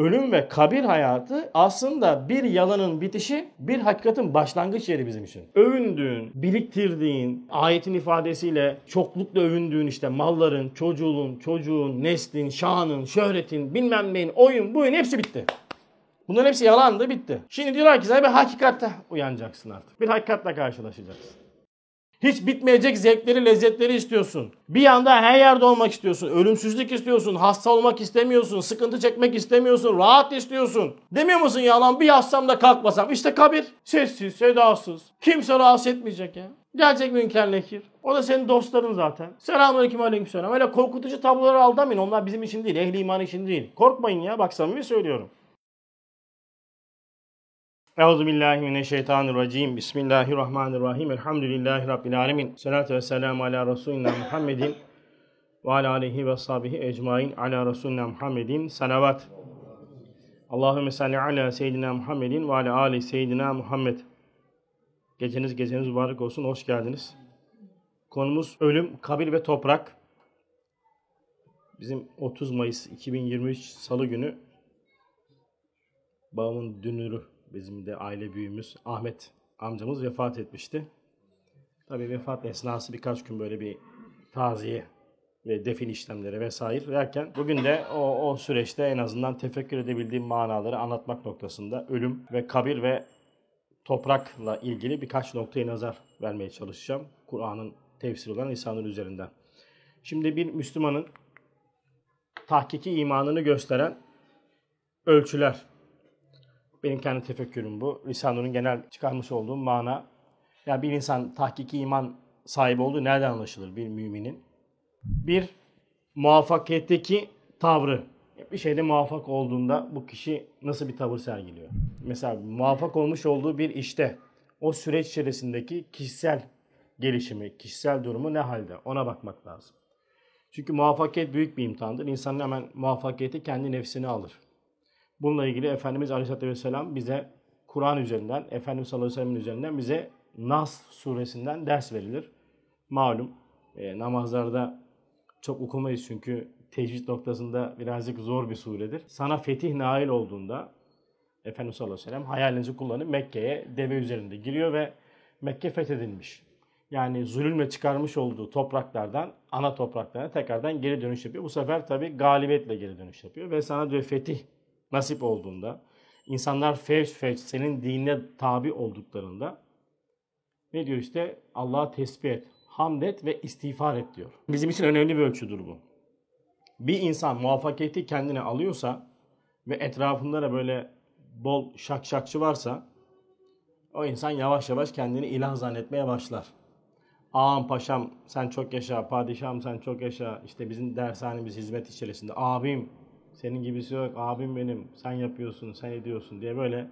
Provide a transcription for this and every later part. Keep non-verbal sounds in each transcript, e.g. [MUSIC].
ölüm ve kabir hayatı aslında bir yalanın bitişi, bir hakikatin başlangıç yeri bizim için. Övündüğün, biriktirdiğin, ayetin ifadesiyle çoklukla övündüğün işte malların, çocuğun, çocuğun, neslin, şanın, şöhretin, bilmem neyin, oyun, buyun hepsi bitti. Bunların hepsi yalandı, bitti. Şimdi diyorlar ki sana bir hakikatte uyanacaksın artık. Bir hakikatle karşılaşacaksın. Hiç bitmeyecek zevkleri, lezzetleri istiyorsun. Bir anda her yerde olmak istiyorsun. Ölümsüzlük istiyorsun. Hasta olmak istemiyorsun. Sıkıntı çekmek istemiyorsun. Rahat istiyorsun. Demiyor musun ya lan bir yatsam da kalkmasam. İşte kabir. Sessiz, sedasız. Kimse rahatsız etmeyecek ya. Gelecek münker nekir. O da senin dostların zaten. Selamünaleyküm aleykümselam. Öyle korkutucu tabloları aldamayın. Onlar bizim için değil. Ehli iman için değil. Korkmayın ya. Bak samimi söylüyorum. Euzu billahi mineşşeytanirracim. Bismillahirrahmanirrahim. Elhamdülillahi rabbil alamin. Salatu vesselamu ala resulina Muhammedin ve ala alihi ve sahbihi ecmaîn ala resulina Muhammedin. Salavat. Allahumme salli ala seyyidina Muhammedin ve ala ali seyyidina Muhammed. Geceniz geceniz mübarek olsun. Hoş geldiniz. Konumuz ölüm, kabir ve toprak. Bizim 30 Mayıs 2023 Salı günü babamın dünürü Bizim de aile büyüğümüz Ahmet amcamız vefat etmişti. Tabii vefat esnası birkaç gün böyle bir taziye ve defin işlemleri vesaire derken bugün de o, o süreçte en azından tefekkür edebildiğim manaları anlatmak noktasında ölüm ve kabir ve toprakla ilgili birkaç noktaya nazar vermeye çalışacağım. Kur'an'ın tefsiri olan insanlar üzerinden. Şimdi bir Müslümanın tahkiki imanını gösteren ölçüler benim kendi tefekkürüm bu. Risale'nin genel çıkarmış olduğum mana. Yani bir insan tahkiki iman sahibi olduğu nereden anlaşılır bir müminin? Bir, muvaffakiyetteki tavrı. Bir şeyde muvaffak olduğunda bu kişi nasıl bir tavır sergiliyor? Mesela muvaffak olmuş olduğu bir işte o süreç içerisindeki kişisel gelişimi, kişisel durumu ne halde? Ona bakmak lazım. Çünkü muvaffakiyet büyük bir imtihandır. İnsanın hemen muvaffakiyeti kendi nefsini alır. Bununla ilgili Efendimiz Aleyhisselatü Vesselam bize Kur'an üzerinden, Efendimiz sallallahu aleyhi ve sellem üzerinden bize Nas suresinden ders verilir. Malum e, namazlarda çok okumayız çünkü tecvid noktasında birazcık zor bir suredir. Sana fetih nail olduğunda Efendimiz sallallahu aleyhi ve sellem hayalinizi kullanıp Mekke'ye deve üzerinde giriyor ve Mekke fethedilmiş. Yani zulümle çıkarmış olduğu topraklardan, ana topraklarına tekrardan geri dönüş yapıyor. Bu sefer tabi galibiyetle geri dönüş yapıyor ve sana diyor fetih nasip olduğunda, insanlar fevç fevç senin dinine tabi olduklarında ne diyor işte? Allah'a tesbih et, hamd et ve istiğfar et diyor. Bizim için önemli bir ölçüdür bu. Bir insan muvaffakiyeti kendine alıyorsa ve etrafında da böyle bol şakşakçı varsa o insan yavaş yavaş kendini ilah zannetmeye başlar. Ağam paşam sen çok yaşa, padişahım sen çok yaşa, işte bizim dershanemiz hizmet içerisinde, abim senin gibisi yok. Abim benim. Sen yapıyorsun, sen ediyorsun diye böyle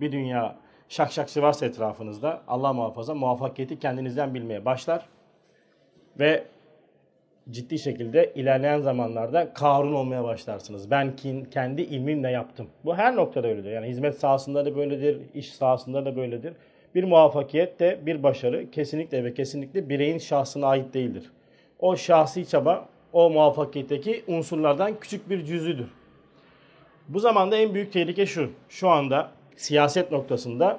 bir dünya şakşakçı varsa etrafınızda Allah muhafaza muvaffakiyeti kendinizden bilmeye başlar. Ve ciddi şekilde ilerleyen zamanlarda Karun olmaya başlarsınız. Ben kendi ilmimle yaptım. Bu her noktada öyledir. Yani hizmet sahasında da böyledir, iş sahasında da böyledir. Bir muvaffakiyet de bir başarı kesinlikle ve kesinlikle bireyin şahsına ait değildir. O şahsi çaba o muvaffakiyetteki unsurlardan küçük bir cüzüdür. Bu zamanda en büyük tehlike şu. Şu anda siyaset noktasında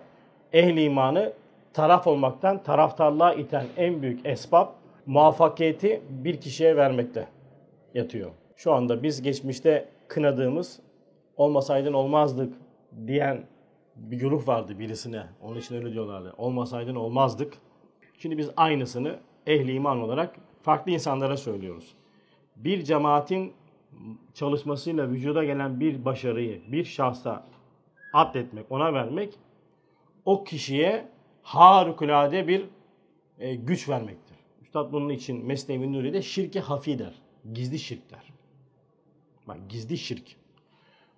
ehli imanı taraf olmaktan taraftarlığa iten en büyük esbab muvaffakiyeti bir kişiye vermekte yatıyor. Şu anda biz geçmişte kınadığımız olmasaydın olmazdık diyen bir güruh vardı birisine. Onun için öyle diyorlardı. Olmasaydın olmazdık. Şimdi biz aynısını ehli iman olarak farklı insanlara söylüyoruz bir cemaatin çalışmasıyla vücuda gelen bir başarıyı bir şahsa atletmek, ona vermek o kişiye harikulade bir e, güç vermektir. Üstad bunun için Mesnevi Nuri'de şirke hafi der. Gizli şirk der. Bak gizli şirk.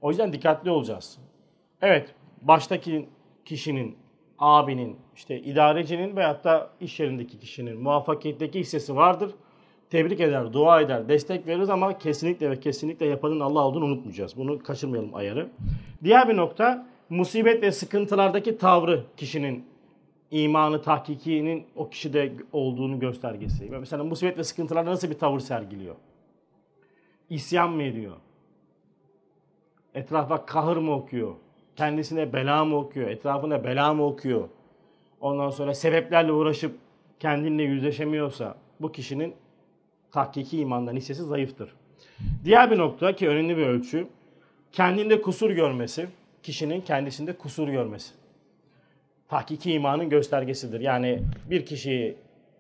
O yüzden dikkatli olacağız. Evet, baştaki kişinin, abinin, işte idarecinin veyahut da iş yerindeki kişinin muvaffakiyetteki hissesi vardır tebrik eder, dua eder, destek veririz ama kesinlikle ve kesinlikle yapanın Allah olduğunu unutmayacağız. Bunu kaçırmayalım ayarı. Diğer bir nokta musibet ve sıkıntılardaki tavrı kişinin imanı tahkikinin o kişide olduğunu göstergesi. Mesela musibet ve sıkıntılarda nasıl bir tavır sergiliyor? İsyan mı ediyor? Etrafa kahır mı okuyor? Kendisine bela mı okuyor? Etrafına bela mı okuyor? Ondan sonra sebeplerle uğraşıp kendinle yüzleşemiyorsa bu kişinin tahkiki imandan hissesi zayıftır. Diğer bir nokta ki önemli bir ölçü kendinde kusur görmesi, kişinin kendisinde kusur görmesi. Tahkiki imanın göstergesidir. Yani bir kişiyi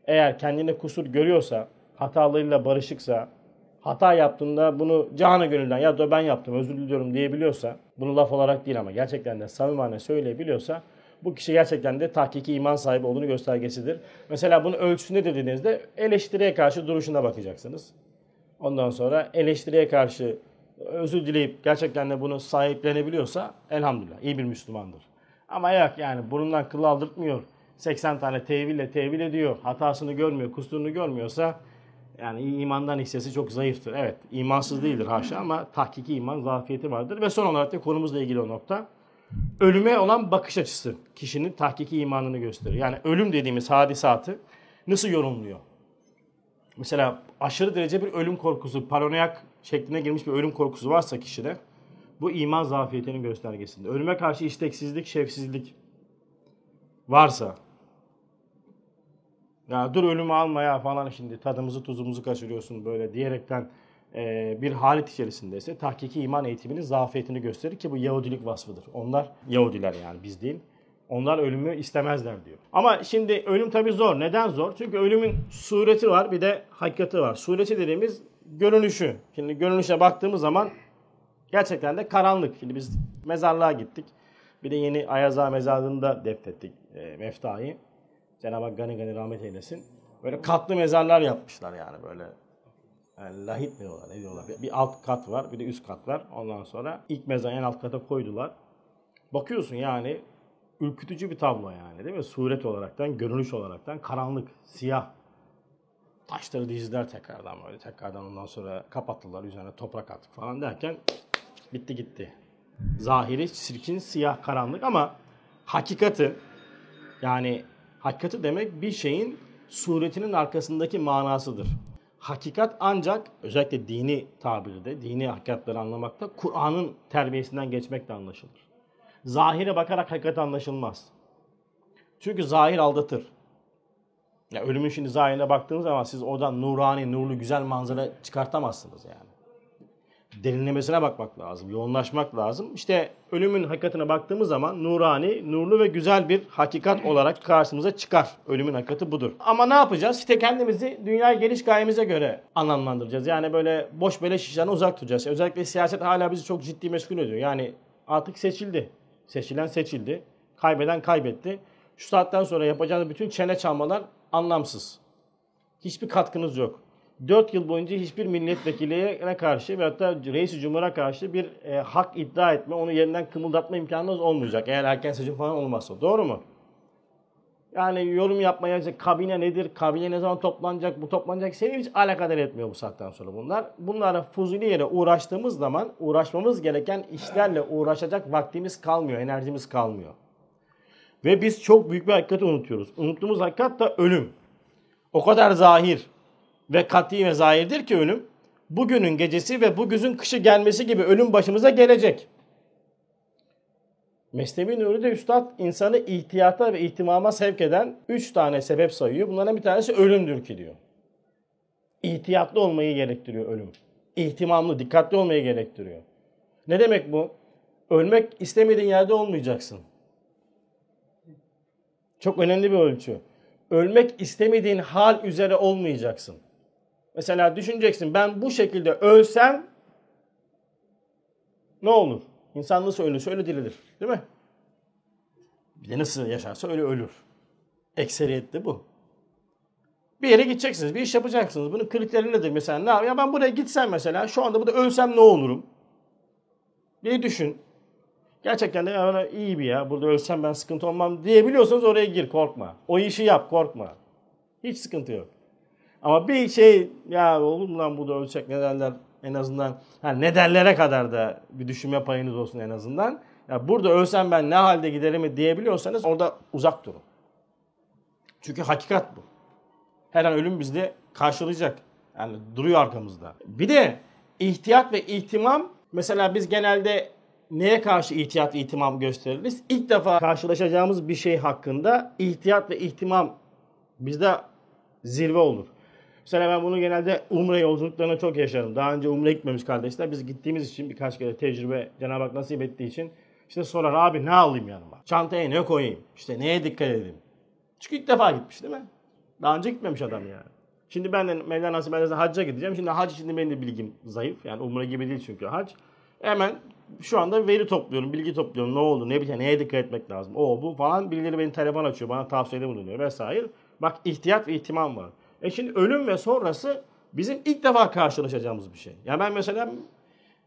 eğer kendinde kusur görüyorsa, hatalarıyla barışıksa, hata yaptığında bunu canı gönülden ya da ben yaptım özür diliyorum diyebiliyorsa, bunu laf olarak değil ama gerçekten de samimane söyleyebiliyorsa bu kişi gerçekten de tahkiki iman sahibi olduğunu göstergesidir. Mesela bunu ölçüsü ne dediğinizde eleştiriye karşı duruşuna bakacaksınız. Ondan sonra eleştiriye karşı özür dileyip gerçekten de bunu sahiplenebiliyorsa elhamdülillah iyi bir Müslümandır. Ama yok yani burundan kıl aldırtmıyor. 80 tane teville tevil ediyor. Hatasını görmüyor, kusurunu görmüyorsa yani imandan hissesi çok zayıftır. Evet imansız değildir haşa ama tahkiki iman zafiyeti vardır. Ve son olarak da konumuzla ilgili o nokta. Ölüme olan bakış açısı kişinin tahkiki imanını gösterir. Yani ölüm dediğimiz hadisatı nasıl yorumluyor? Mesela aşırı derece bir ölüm korkusu, paranoyak şekline girmiş bir ölüm korkusu varsa kişide bu iman zafiyetinin göstergesinde. Ölüme karşı isteksizlik, şefsizlik varsa ya dur ölümü alma ya falan şimdi tadımızı tuzumuzu kaçırıyorsun böyle diyerekten bir halet içerisindeyse tahkiki iman eğitiminin zafiyetini gösterir ki bu Yahudilik vasfıdır. Onlar Yahudiler yani biz değil. Onlar ölümü istemezler diyor. Ama şimdi ölüm tabi zor. Neden zor? Çünkü ölümün sureti var bir de hakikati var. Sureti dediğimiz görünüşü. Şimdi görünüşe baktığımız zaman gerçekten de karanlık. Şimdi biz mezarlığa gittik. Bir de yeni Ayaza mezarlığında defnettik e, Mefta'yı. Cenab-ı Hak gani gani rahmet eylesin. Böyle katlı mezarlar yapmışlar yani böyle. Yani lahit mi diyorlar ne diyorlar. Bir alt kat var bir de üst kat var. Ondan sonra ilk mezar en alt kata koydular. Bakıyorsun yani ürkütücü bir tablo yani değil mi? Suret olaraktan, görünüş olaraktan karanlık, siyah. Taşları dizdiler tekrardan böyle tekrardan ondan sonra kapattılar üzerine toprak attık falan derken bitti gitti. Zahiri çirkin, siyah, karanlık ama hakikati yani hakikati demek bir şeyin suretinin arkasındaki manasıdır. Hakikat ancak özellikle dini tabirde, dini hakikatleri anlamakta Kur'an'ın terbiyesinden geçmekle anlaşılır. Zahire bakarak hakikat anlaşılmaz. Çünkü zahir aldatır. Ya ölümün şimdi zahirine baktığınız zaman siz oradan nurani, nurlu, güzel manzara çıkartamazsınız yani. Derinlemesine bakmak lazım, yoğunlaşmak lazım. İşte ölümün hakikatine baktığımız zaman nurani, nurlu ve güzel bir hakikat olarak karşımıza çıkar. Ölümün hakikati budur. Ama ne yapacağız? İşte kendimizi dünya geliş gayemize göre anlamlandıracağız. Yani böyle boş beleş işlerden uzak tutacağız. Özellikle siyaset hala bizi çok ciddi meşgul ediyor. Yani artık seçildi. Seçilen seçildi. Kaybeden kaybetti. Şu saatten sonra yapacağınız bütün çene çalmalar anlamsız. Hiçbir katkınız yok. 4 yıl boyunca hiçbir milletvekiline karşı ve hatta reis cumhura karşı bir e, hak iddia etme, onu yerinden kımıldatma imkanınız olmayacak. Eğer erken seçim falan olmazsa. Doğru mu? Yani yorum yapmaya, işte kabine nedir, kabine ne zaman toplanacak, bu toplanacak seni hiç alakadar etmiyor bu saatten sonra bunlar. Bunlara fuzuli yere uğraştığımız zaman uğraşmamız gereken işlerle uğraşacak vaktimiz kalmıyor, enerjimiz kalmıyor. Ve biz çok büyük bir hakikati unutuyoruz. Unuttuğumuz hakikat da ölüm. O kadar zahir ve kat'i ve zahirdir ki ölüm. Bugünün gecesi ve bugünün kışı gelmesi gibi ölüm başımıza gelecek. Mesnevi Nuri'de Üstad insanı ihtiyata ve ihtimama sevk eden üç tane sebep sayıyor. Bunların bir tanesi ölümdür ki diyor. İhtiyatlı olmayı gerektiriyor ölüm. İhtimamlı, dikkatli olmayı gerektiriyor. Ne demek bu? Ölmek istemediğin yerde olmayacaksın. Çok önemli bir ölçü. Ölmek istemediğin hal üzere olmayacaksın. Mesela düşüneceksin ben bu şekilde ölsem ne olur? İnsan nasıl ölürse öyle dirilir. Değil mi? Bir de nasıl yaşarsa öyle ölür. Ekseriyette bu. Bir yere gideceksiniz, bir iş yapacaksınız. Bunun kriteri nedir mesela? Ne ya ben buraya gitsem mesela, şu anda burada ölsem ne olurum? Bir düşün. Gerçekten de ya iyi bir ya, burada ölsem ben sıkıntı olmam diyebiliyorsanız oraya gir, korkma. O işi yap, korkma. Hiç sıkıntı yok. Ama bir şey, ya olur mu lan burada ölsek ne derler? En azından yani ne derlere kadar da bir düşünme payınız olsun en azından. Ya burada ölsem ben ne halde giderim diyebiliyorsanız orada uzak durun. Çünkü hakikat bu. Her an ölüm bizde karşılayacak. Yani duruyor arkamızda. Bir de ihtiyat ve ihtimam mesela biz genelde neye karşı ihtiyat ve ihtimam gösteririz? İlk defa karşılaşacağımız bir şey hakkında ihtiyat ve ihtimam bizde zirve olur. Mesela ben bunu genelde umre yolculuklarına çok yaşarım. Daha önce umre gitmemiş kardeşler. Biz gittiğimiz için birkaç kere tecrübe Cenab-ı Hak nasip ettiği için işte sorar abi ne alayım yanıma? Çantaya ne koyayım? İşte neye dikkat edeyim? Çünkü ilk defa gitmiş değil mi? Daha önce gitmemiş adam yani. Şimdi ben de Mevlana nasip ederse hacca gideceğim. Şimdi hac için benim de bilgim zayıf. Yani umre gibi değil çünkü hac. Hemen şu anda veri topluyorum, bilgi topluyorum. Ne oldu, ne bitiyor, neye dikkat etmek lazım? O bu falan birileri beni telefon açıyor, bana tavsiyede bulunuyor vesaire. Bak ihtiyat ve ihtimam var. E şimdi ölüm ve sonrası bizim ilk defa karşılaşacağımız bir şey. Ya yani ben mesela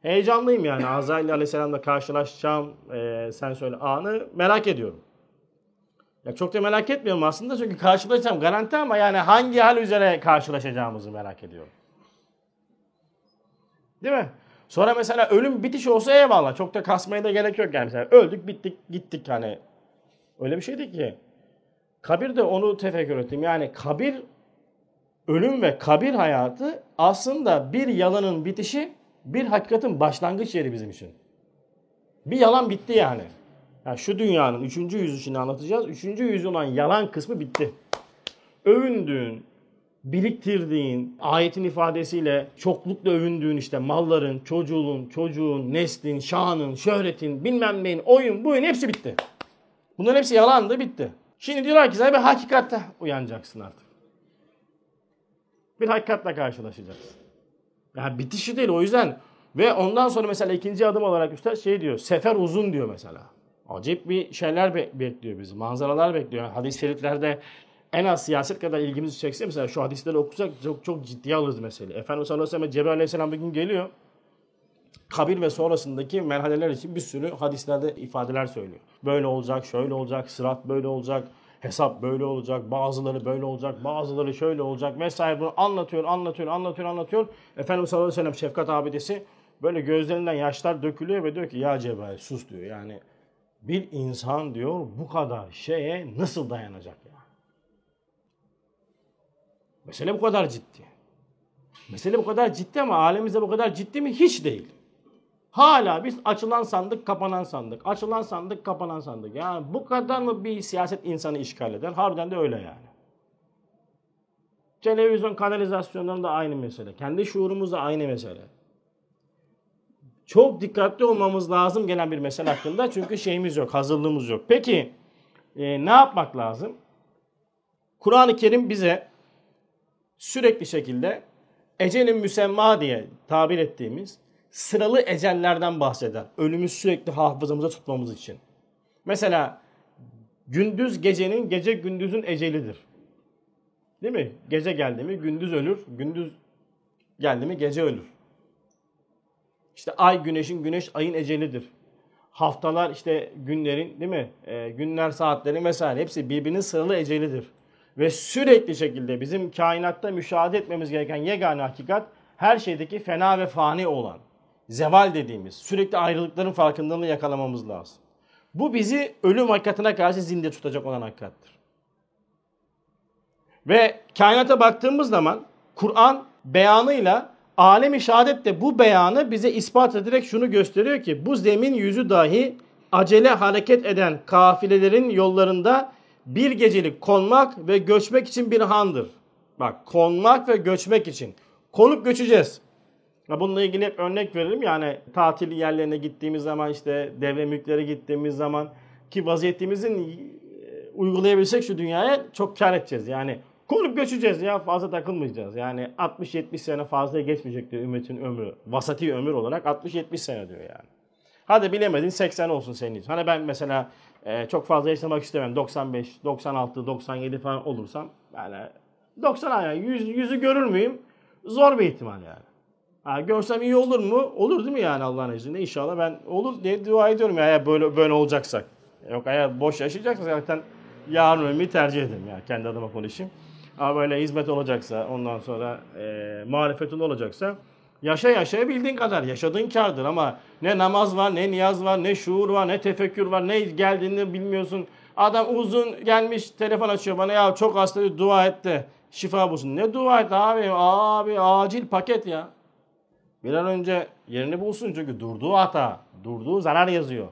heyecanlıyım yani [LAUGHS] Azrail Aleyhisselam'la karşılaşacağım e, sen söyle anı merak ediyorum. Ya çok da merak etmiyorum aslında çünkü karşılaşacağım garanti ama yani hangi hal üzere karşılaşacağımızı merak ediyorum. Değil mi? Sonra mesela ölüm bitiş olsa eyvallah. Çok da kasmaya da gerek yok yani. Mesela öldük bittik gittik hani. Öyle bir şeydi ki. Kabir de onu tefekkür ettim. Yani kabir, ölüm ve kabir hayatı aslında bir yalanın bitişi, bir hakikatin başlangıç yeri bizim için. Bir yalan bitti yani. yani şu dünyanın üçüncü yüzü için anlatacağız. Üçüncü yüzü olan yalan kısmı bitti. Övündüğün, biriktirdiğin, ayetin ifadesiyle çoklukla övündüğün işte malların, çocuğun, çocuğun, neslin, şanın, şöhretin, bilmem neyin, oyun, buyun hepsi bitti. Bunların hepsi yalandı, bitti. Şimdi diyorlar ki sana bir hakikatte uyanacaksın artık. Bir hakikatle karşılaşacaksın. Yani bitişi değil o yüzden. Ve ondan sonra mesela ikinci adım olarak üstad şey diyor. Sefer uzun diyor mesela. Acayip bir şeyler be- bekliyor bizi. Manzaralar bekliyor. Yani hadis-i şeriflerde en az siyaset kadar ilgimizi çekse mesela şu hadisleri okusak çok, çok ciddiye alırız mesela. Efendimiz sallallahu aleyhi ve sellem Cebrail aleyhisselam bir gün geliyor. Kabir ve sonrasındaki merhaleler için bir sürü hadislerde ifadeler söylüyor. Böyle olacak, şöyle olacak, sırat böyle olacak, hesap böyle olacak, bazıları böyle olacak, bazıları şöyle olacak vesaire bunu anlatıyor, anlatıyor, anlatıyor, anlatıyor. Efendimiz sallallahu aleyhi ve sellem şefkat abidesi böyle gözlerinden yaşlar dökülüyor ve diyor ki ya Cebrail sus diyor. Yani bir insan diyor bu kadar şeye nasıl dayanacak ya? Mesele bu kadar ciddi. Mesele bu kadar ciddi ama alemimizde bu kadar ciddi mi? Hiç değil. Hala biz açılan sandık, kapanan sandık. Açılan sandık, kapanan sandık. Yani bu kadar mı bir siyaset insanı işgal eder? Harbiden de öyle yani. Televizyon kanalizasyonlarında aynı mesele. Kendi şuurumuzda aynı mesele. Çok dikkatli olmamız lazım gelen bir mesele hakkında. Çünkü şeyimiz yok, hazırlığımız yok. Peki e, ne yapmak lazım? Kur'an-ı Kerim bize sürekli şekilde ecelin müsemma diye tabir ettiğimiz sıralı ecellerden bahseder. Ölümü sürekli hafızamıza tutmamız için. Mesela gündüz gecenin, gece gündüzün ecelidir. Değil mi? Gece geldi mi gündüz ölür, gündüz geldi mi gece ölür. İşte ay güneşin, güneş ayın ecelidir. Haftalar işte günlerin değil mi? E, günler, saatlerin vesaire hepsi birbirinin sıralı ecelidir. Ve sürekli şekilde bizim kainatta müşahede etmemiz gereken yegane hakikat her şeydeki fena ve fani olan, zeval dediğimiz, sürekli ayrılıkların farkındalığını yakalamamız lazım. Bu bizi ölüm hakikatine karşı zinde tutacak olan hakikattir. Ve kainata baktığımız zaman Kur'an beyanıyla alemi şehadet de bu beyanı bize ispat ederek şunu gösteriyor ki bu zemin yüzü dahi acele hareket eden kafilelerin yollarında bir gecelik konmak ve göçmek için bir handır. Bak konmak ve göçmek için. Konup göçeceğiz. Bununla ilgili hep örnek verelim. Yani tatil yerlerine gittiğimiz zaman işte devre mülklere gittiğimiz zaman ki vaziyetimizin e, uygulayabilsek şu dünyaya çok kar edeceğiz. Yani konup göçeceğiz ya fazla takılmayacağız. Yani 60-70 sene fazla geçmeyecek diyor ümmetin ömrü. Vasati ömür olarak 60-70 sene diyor yani. Hadi bilemedin 80 olsun senin için. Hani ben mesela e, çok fazla yaşamak istemem. 95, 96, 97 falan olursam yani 90 yani 100, yüzü görür müyüm? Zor bir ihtimal yani. Ha, görsem iyi olur mu? Olur değil mi yani Allah'ın izniyle? İnşallah ben olur diye dua ediyorum ya eğer böyle böyle olacaksak. Yok eğer boş yaşayacaksa zaten yarın ölmeyi tercih ederim yani kendi adıma konuşayım. Ama böyle hizmet olacaksa ondan sonra e, marifetin olacaksa yaşa yaşa bildiğin kadar yaşadığın kardır ama ne namaz var ne niyaz var ne şuur var ne tefekkür var ne geldiğini bilmiyorsun. Adam uzun gelmiş telefon açıyor bana ya çok hasta dua et de şifa bulsun. Ne dua et abi abi acil paket ya. Bir an önce yerini bulsun çünkü durduğu hata, durduğu zarar yazıyor.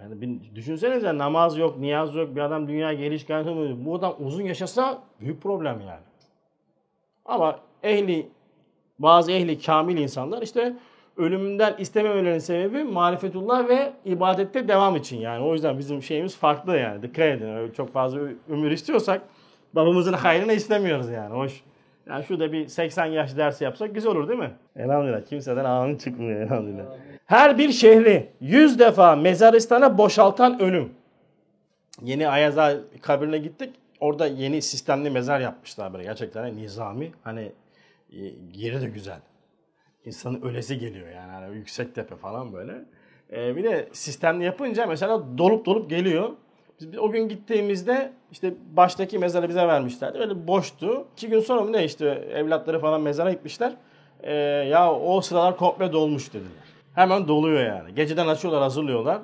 Yani bir, düşünsenize namaz yok, niyaz yok, bir adam dünya geliş gelmiyor. Bu adam uzun yaşasa büyük problem yani. Ama ehli, bazı ehli kamil insanlar işte ölümünden istememelerinin sebebi marifetullah ve ibadette devam için yani. O yüzden bizim şeyimiz farklı yani. Dikkat edin. Öyle çok fazla ömür istiyorsak babamızın hayrını istemiyoruz yani. Hoş. Yani şurada bir 80 yaş dersi yapsak güzel olur değil mi? Elhamdülillah. Kimseden amin çıkmıyor elhamdülillah. Her bir şehri 100 defa mezaristana boşaltan ölüm. Yeni Ayaza kabrine gittik. Orada yeni sistemli mezar yapmışlar böyle. Gerçekten nizami. Hani e, yeri de güzel. İnsanın ölesi geliyor yani. Hani yüksek tepe falan böyle. Ee, bir de sistemli yapınca mesela dolup dolup geliyor. Biz o gün gittiğimizde işte baştaki mezarı bize vermişlerdi. Öyle boştu. İki gün sonra mı ne işte evlatları falan mezara gitmişler. Ee, ya o sıralar komple dolmuş dediler. Hemen doluyor yani. Geceden açıyorlar hazırlıyorlar.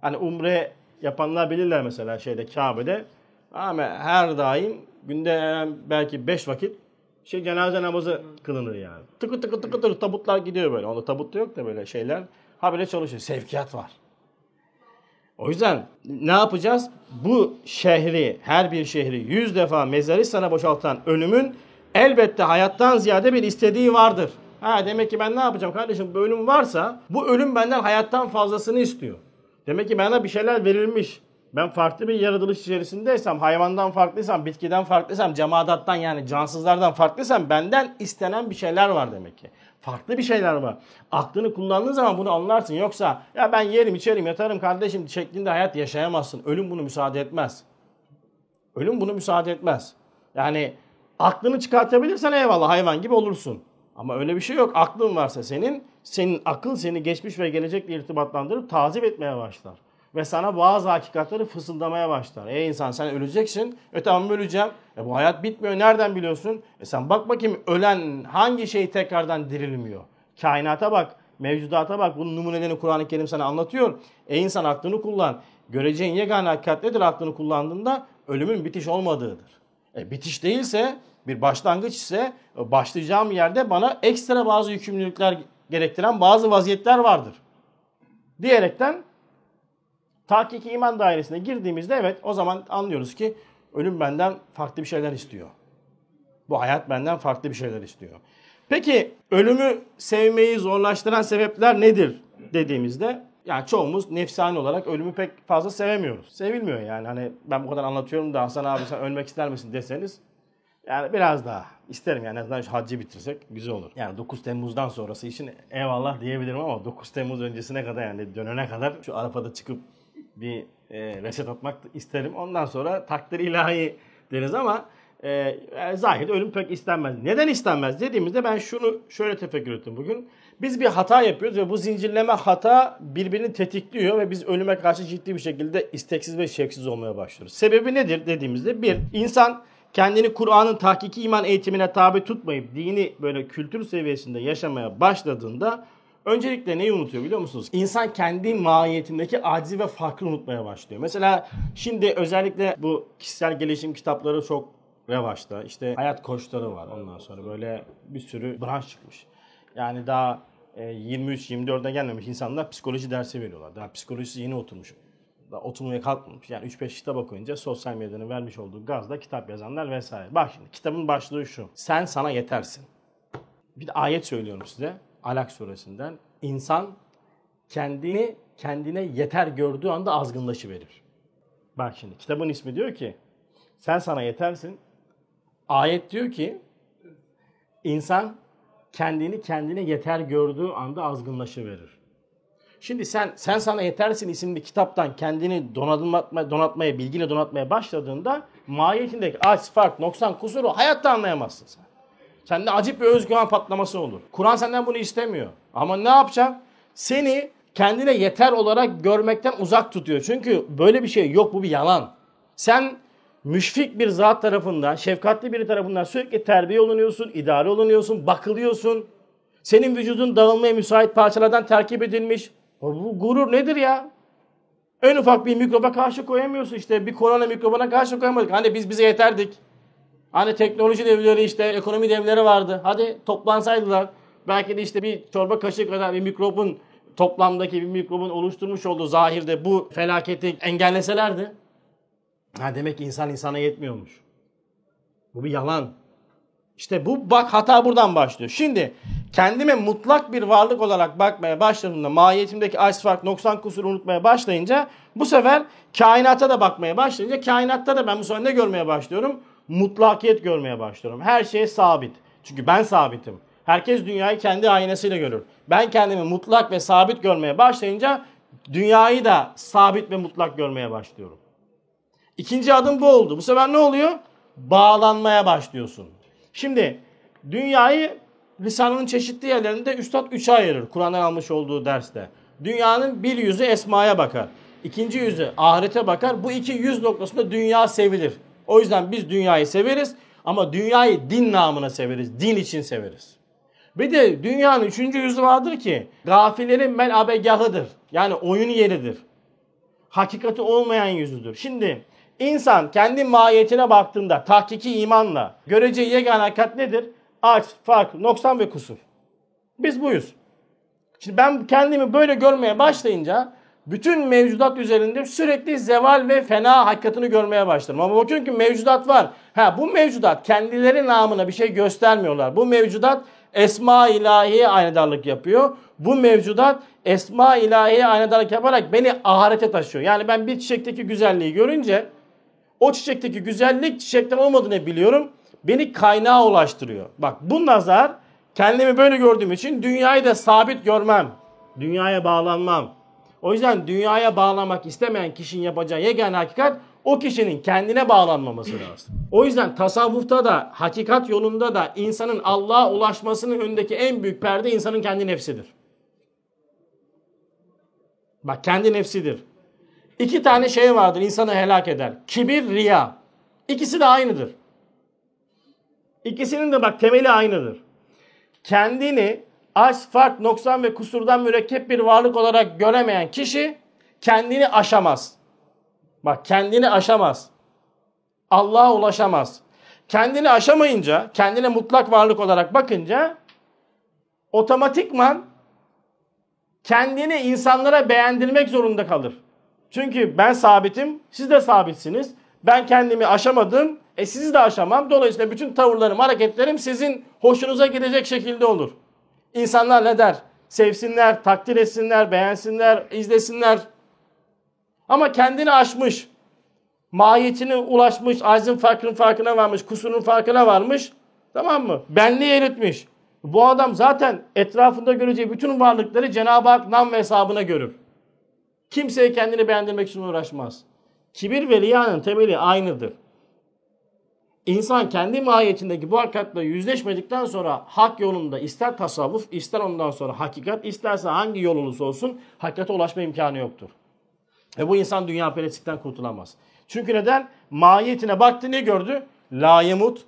Hani umre yapanlar bilirler mesela şeyde Kabe'de. Ama her daim günde belki beş vakit şey cenaze namazı kılınır yani. Tıkı tıkı tıkı tıkı tabutlar gidiyor böyle. Onda tabutta yok da böyle şeyler. Ha böyle çalışıyor. Sevkiyat var. O yüzden ne yapacağız? Bu şehri, her bir şehri yüz defa mezarı sana boşaltan ölümün elbette hayattan ziyade bir istediği vardır. Ha demek ki ben ne yapacağım kardeşim? Bu ölüm varsa bu ölüm benden hayattan fazlasını istiyor. Demek ki bana bir şeyler verilmiş. Ben farklı bir yaratılış içerisindeysem, hayvandan farklıysam, bitkiden farklıysam, cemadattan yani cansızlardan farklıysam benden istenen bir şeyler var demek ki. Farklı bir şeyler var. Aklını kullandığın zaman bunu anlarsın. Yoksa ya ben yerim içerim yatarım kardeşim şeklinde hayat yaşayamazsın. Ölüm bunu müsaade etmez. Ölüm bunu müsaade etmez. Yani aklını çıkartabilirsen eyvallah hayvan gibi olursun. Ama öyle bir şey yok. Aklın varsa senin, senin akıl seni geçmiş ve gelecekle irtibatlandırıp tazip etmeye başlar. Ve sana bazı hakikatleri fısıldamaya başlar. Ey insan sen öleceksin. E tamam öleceğim. E bu hayat bitmiyor. Nereden biliyorsun? E sen bak bakayım ölen hangi şey tekrardan dirilmiyor? Kainata bak. Mevcudata bak. Bunun numunelerini Kur'an-ı Kerim sana anlatıyor. Ey insan aklını kullan. Göreceğin yegane hakikat nedir aklını kullandığında? Ölümün bitiş olmadığıdır. E bitiş değilse bir başlangıç ise başlayacağım yerde bana ekstra bazı yükümlülükler gerektiren bazı vaziyetler vardır. Diyerekten Tahkiki iman dairesine girdiğimizde evet o zaman anlıyoruz ki ölüm benden farklı bir şeyler istiyor. Bu hayat benden farklı bir şeyler istiyor. Peki ölümü sevmeyi zorlaştıran sebepler nedir dediğimizde yani çoğumuz nefsani olarak ölümü pek fazla sevemiyoruz. Sevilmiyor yani hani ben bu kadar anlatıyorum da Hasan abi sen ölmek ister misin deseniz yani biraz daha isterim yani en azından şu haccı bitirsek güzel olur. Yani 9 Temmuz'dan sonrası için eyvallah diyebilirim ama 9 Temmuz öncesine kadar yani dönene kadar şu Arafa'da çıkıp bir e, reset atmak isterim. Ondan sonra takdir ilahi deriz ama e, yani zahirde ölüm pek istenmez. Neden istenmez dediğimizde ben şunu şöyle tefekkür ettim bugün. Biz bir hata yapıyoruz ve bu zincirleme hata birbirini tetikliyor ve biz ölüme karşı ciddi bir şekilde isteksiz ve şevksiz olmaya başlıyoruz. Sebebi nedir dediğimizde bir, insan kendini Kur'an'ın tahkiki iman eğitimine tabi tutmayıp dini böyle kültür seviyesinde yaşamaya başladığında Öncelikle neyi unutuyor biliyor musunuz? İnsan kendi mahiyetindeki acizi ve farkı unutmaya başlıyor. Mesela şimdi özellikle bu kişisel gelişim kitapları çok revaçta. İşte hayat koçları var ondan sonra böyle bir sürü branş çıkmış. Yani daha 23-24'e gelmemiş insanlar psikoloji dersi veriyorlar. Daha psikolojisi yeni oturmuş. Daha oturmaya kalkmamış. Yani 3-5 kitap okuyunca sosyal medyanın vermiş olduğu gazda kitap yazanlar vesaire. Bak şimdi kitabın başlığı şu. Sen sana yetersin. Bir de ayet söylüyorum size. Alak suresinden insan kendini kendine yeter gördüğü anda azgınlaşı verir. Bak şimdi kitabın ismi diyor ki sen sana yetersin. Ayet diyor ki insan kendini kendine yeter gördüğü anda azgınlaşı verir. Şimdi sen sen sana yetersin isimli kitaptan kendini donatma, donatmaya, bilgiyle donatmaya başladığında mahiyetindeki aç, fark, noksan, kusuru hayatta anlayamazsın sen. Sende acip bir özgüven patlaması olur. Kur'an senden bunu istemiyor. Ama ne yapacak? Seni kendine yeter olarak görmekten uzak tutuyor. Çünkü böyle bir şey yok bu bir yalan. Sen müşfik bir zat tarafından, şefkatli biri tarafından sürekli terbiye olunuyorsun, idare olunuyorsun, bakılıyorsun. Senin vücudun dağılmaya müsait parçalardan terkip edilmiş. Bu gurur nedir ya? En ufak bir mikroba karşı koyamıyorsun işte. Bir korona mikrobuna karşı koyamadık. Hani biz bize yeterdik. Hani teknoloji devleri işte ekonomi devleri vardı. Hadi toplansaydılar. Belki de işte bir çorba kaşığı kadar bir mikrobun toplamdaki bir mikrobun oluşturmuş olduğu zahirde bu felaketi engelleselerdi. Ha demek ki insan insana yetmiyormuş. Bu bir yalan. İşte bu bak hata buradan başlıyor. Şimdi kendime mutlak bir varlık olarak bakmaya başladığımda mahiyetimdeki aç fark noksan kusur unutmaya başlayınca bu sefer kainata da bakmaya başlayınca kainatta da ben bu sefer ne görmeye başlıyorum? Mutlakiyet görmeye başlıyorum. Her şey sabit. Çünkü ben sabitim. Herkes dünyayı kendi aynasıyla görür. Ben kendimi mutlak ve sabit görmeye başlayınca dünyayı da sabit ve mutlak görmeye başlıyorum. İkinci adım bu oldu. Bu sefer ne oluyor? Bağlanmaya başlıyorsun. Şimdi dünyayı lisanının çeşitli yerlerinde Üstad üçe ayırır. Kur'an'dan almış olduğu derste. Dünyanın bir yüzü esmaya bakar. İkinci yüzü ahirete bakar. Bu iki yüz noktasında dünya sevilir. O yüzden biz dünyayı severiz ama dünyayı din namına severiz. Din için severiz. Bir de dünyanın üçüncü yüzü vardır ki gafillerin melabegahıdır. Yani oyun yeridir. Hakikati olmayan yüzüdür. Şimdi insan kendi mahiyetine baktığında tahkiki imanla göreceği yegane hakikat nedir? Aç, fark, noksan ve kusur. Biz buyuz. Şimdi ben kendimi böyle görmeye başlayınca bütün mevcudat üzerinde sürekli zeval ve fena hakikatini görmeye başladım. Ama bakıyorum ki mevcudat var. Ha bu mevcudat kendileri namına bir şey göstermiyorlar. Bu mevcudat esma ilahiye aynedarlık yapıyor. Bu mevcudat esma ilahiye aynedarlık yaparak beni ahirete taşıyor. Yani ben bir çiçekteki güzelliği görünce o çiçekteki güzellik çiçekten olmadığını biliyorum. Beni kaynağa ulaştırıyor. Bak bu nazar kendimi böyle gördüğüm için dünyayı da sabit görmem. Dünyaya bağlanmam. O yüzden dünyaya bağlamak istemeyen kişinin yapacağı yegane hakikat o kişinin kendine bağlanmaması lazım. O yüzden tasavvufta da hakikat yolunda da insanın Allah'a ulaşmasının önündeki en büyük perde insanın kendi nefsidir. Bak kendi nefsidir. İki tane şey vardır insanı helak eder. Kibir, riya. İkisi de aynıdır. İkisinin de bak temeli aynıdır. Kendini aç, fark, noksan ve kusurdan mürekkep bir varlık olarak göremeyen kişi kendini aşamaz. Bak kendini aşamaz. Allah'a ulaşamaz. Kendini aşamayınca, kendine mutlak varlık olarak bakınca otomatikman kendini insanlara beğendirmek zorunda kalır. Çünkü ben sabitim, siz de sabitsiniz. Ben kendimi aşamadım, e sizi de aşamam. Dolayısıyla bütün tavırlarım, hareketlerim sizin hoşunuza gidecek şekilde olur. İnsanlar ne der? Sevsinler, takdir etsinler, beğensinler, izlesinler. Ama kendini aşmış, mahiyetine ulaşmış, aczin farkının farkına varmış, kusurun farkına varmış. Tamam mı? Benliği eritmiş. Bu adam zaten etrafında göreceği bütün varlıkları Cenab-ı Hak nam ve hesabına görür. Kimseye kendini beğendirmek için uğraşmaz. Kibir ve riyanın temeli aynıdır. İnsan kendi mahiyetindeki bu hakikatle yüzleşmedikten sonra hak yolunda ister tasavvuf, ister ondan sonra hakikat, isterse hangi yol olursa olsun hakikate ulaşma imkanı yoktur. Ve bu insan dünya perestlikten kurtulamaz. Çünkü neden? Mahiyetine baktı ne gördü? Layemut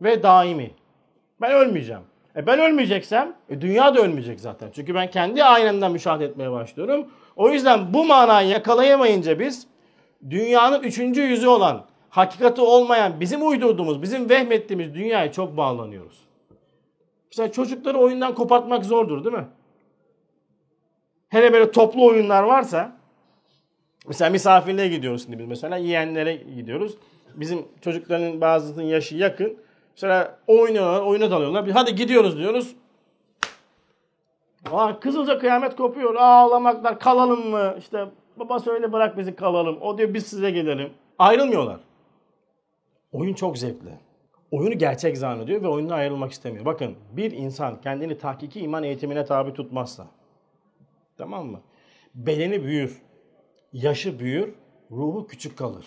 ve daimi. Ben ölmeyeceğim. E ben ölmeyeceksem e dünya da ölmeyecek zaten. Çünkü ben kendi aynemden müşahede etmeye başlıyorum. O yüzden bu manayı yakalayamayınca biz dünyanın üçüncü yüzü olan, hakikati olmayan, bizim uydurduğumuz, bizim vehmettiğimiz dünyaya çok bağlanıyoruz. Mesela çocukları oyundan kopartmak zordur değil mi? Hele böyle toplu oyunlar varsa mesela misafirliğe gidiyoruz şimdi biz mesela yeğenlere gidiyoruz. Bizim çocukların bazısının yaşı yakın. Mesela oynuyorlar, oyuna dalıyorlar. Hadi gidiyoruz diyoruz. Aa, kızılca kıyamet kopuyor. Ağlamaklar kalalım mı? İşte baba söyle bırak bizi kalalım. O diyor biz size gelelim. Ayrılmıyorlar. Oyun çok zevkli. Oyunu gerçek zannediyor ve oyundan ayrılmak istemiyor. Bakın bir insan kendini tahkiki iman eğitimine tabi tutmazsa tamam mı? Bedeni büyür. Yaşı büyür. Ruhu küçük kalır.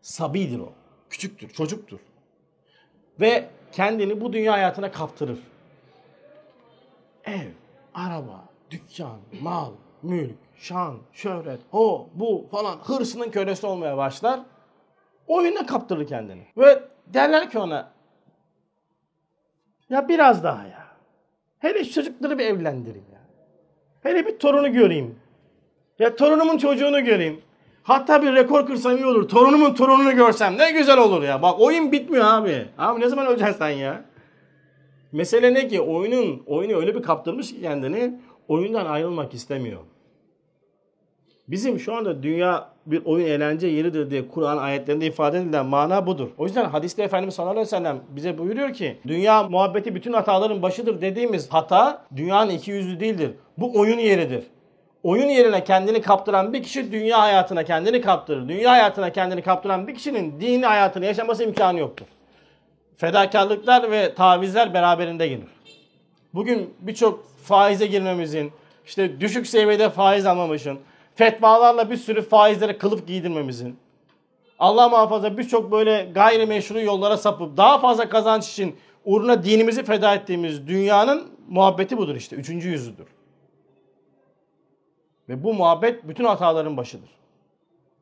Sabidir o. Küçüktür, çocuktur. Ve kendini bu dünya hayatına kaptırır. Ev, araba, dükkan, mal, mülk, şan, şöhret, o, bu falan hırsının kölesi olmaya başlar. Oyuna kaptırır kendini. Ve derler ki ona ya biraz daha ya. Hele şu çocukları bir evlendireyim ya. Hele bir torunu göreyim. Ya torunumun çocuğunu göreyim. Hatta bir rekor kırsam iyi olur. Torunumun torununu görsem ne güzel olur ya. Bak oyun bitmiyor abi. Abi ne zaman öleceksin sen ya? Mesele ne ki oyunun oyunu öyle bir kaptırmış ki kendini oyundan ayrılmak istemiyor. Bizim şu anda dünya bir oyun eğlence yeridir diye Kur'an ayetlerinde ifade edilen mana budur. O yüzden hadiste Efendimiz sallallahu aleyhi ve sellem bize buyuruyor ki dünya muhabbeti bütün hataların başıdır dediğimiz hata dünyanın iki yüzlü değildir. Bu oyun yeridir. Oyun yerine kendini kaptıran bir kişi dünya hayatına kendini kaptırır. Dünya hayatına kendini kaptıran bir kişinin dini hayatını yaşaması imkanı yoktur. Fedakarlıklar ve tavizler beraberinde gelir. Bugün birçok faize girmemizin, işte düşük seviyede faiz almamışın, fetvalarla bir sürü faizlere kılıf giydirmemizin, Allah muhafaza birçok böyle gayrimeşru yollara sapıp daha fazla kazanç için uğruna dinimizi feda ettiğimiz dünyanın muhabbeti budur işte. Üçüncü yüzüdür. Ve bu muhabbet bütün hataların başıdır.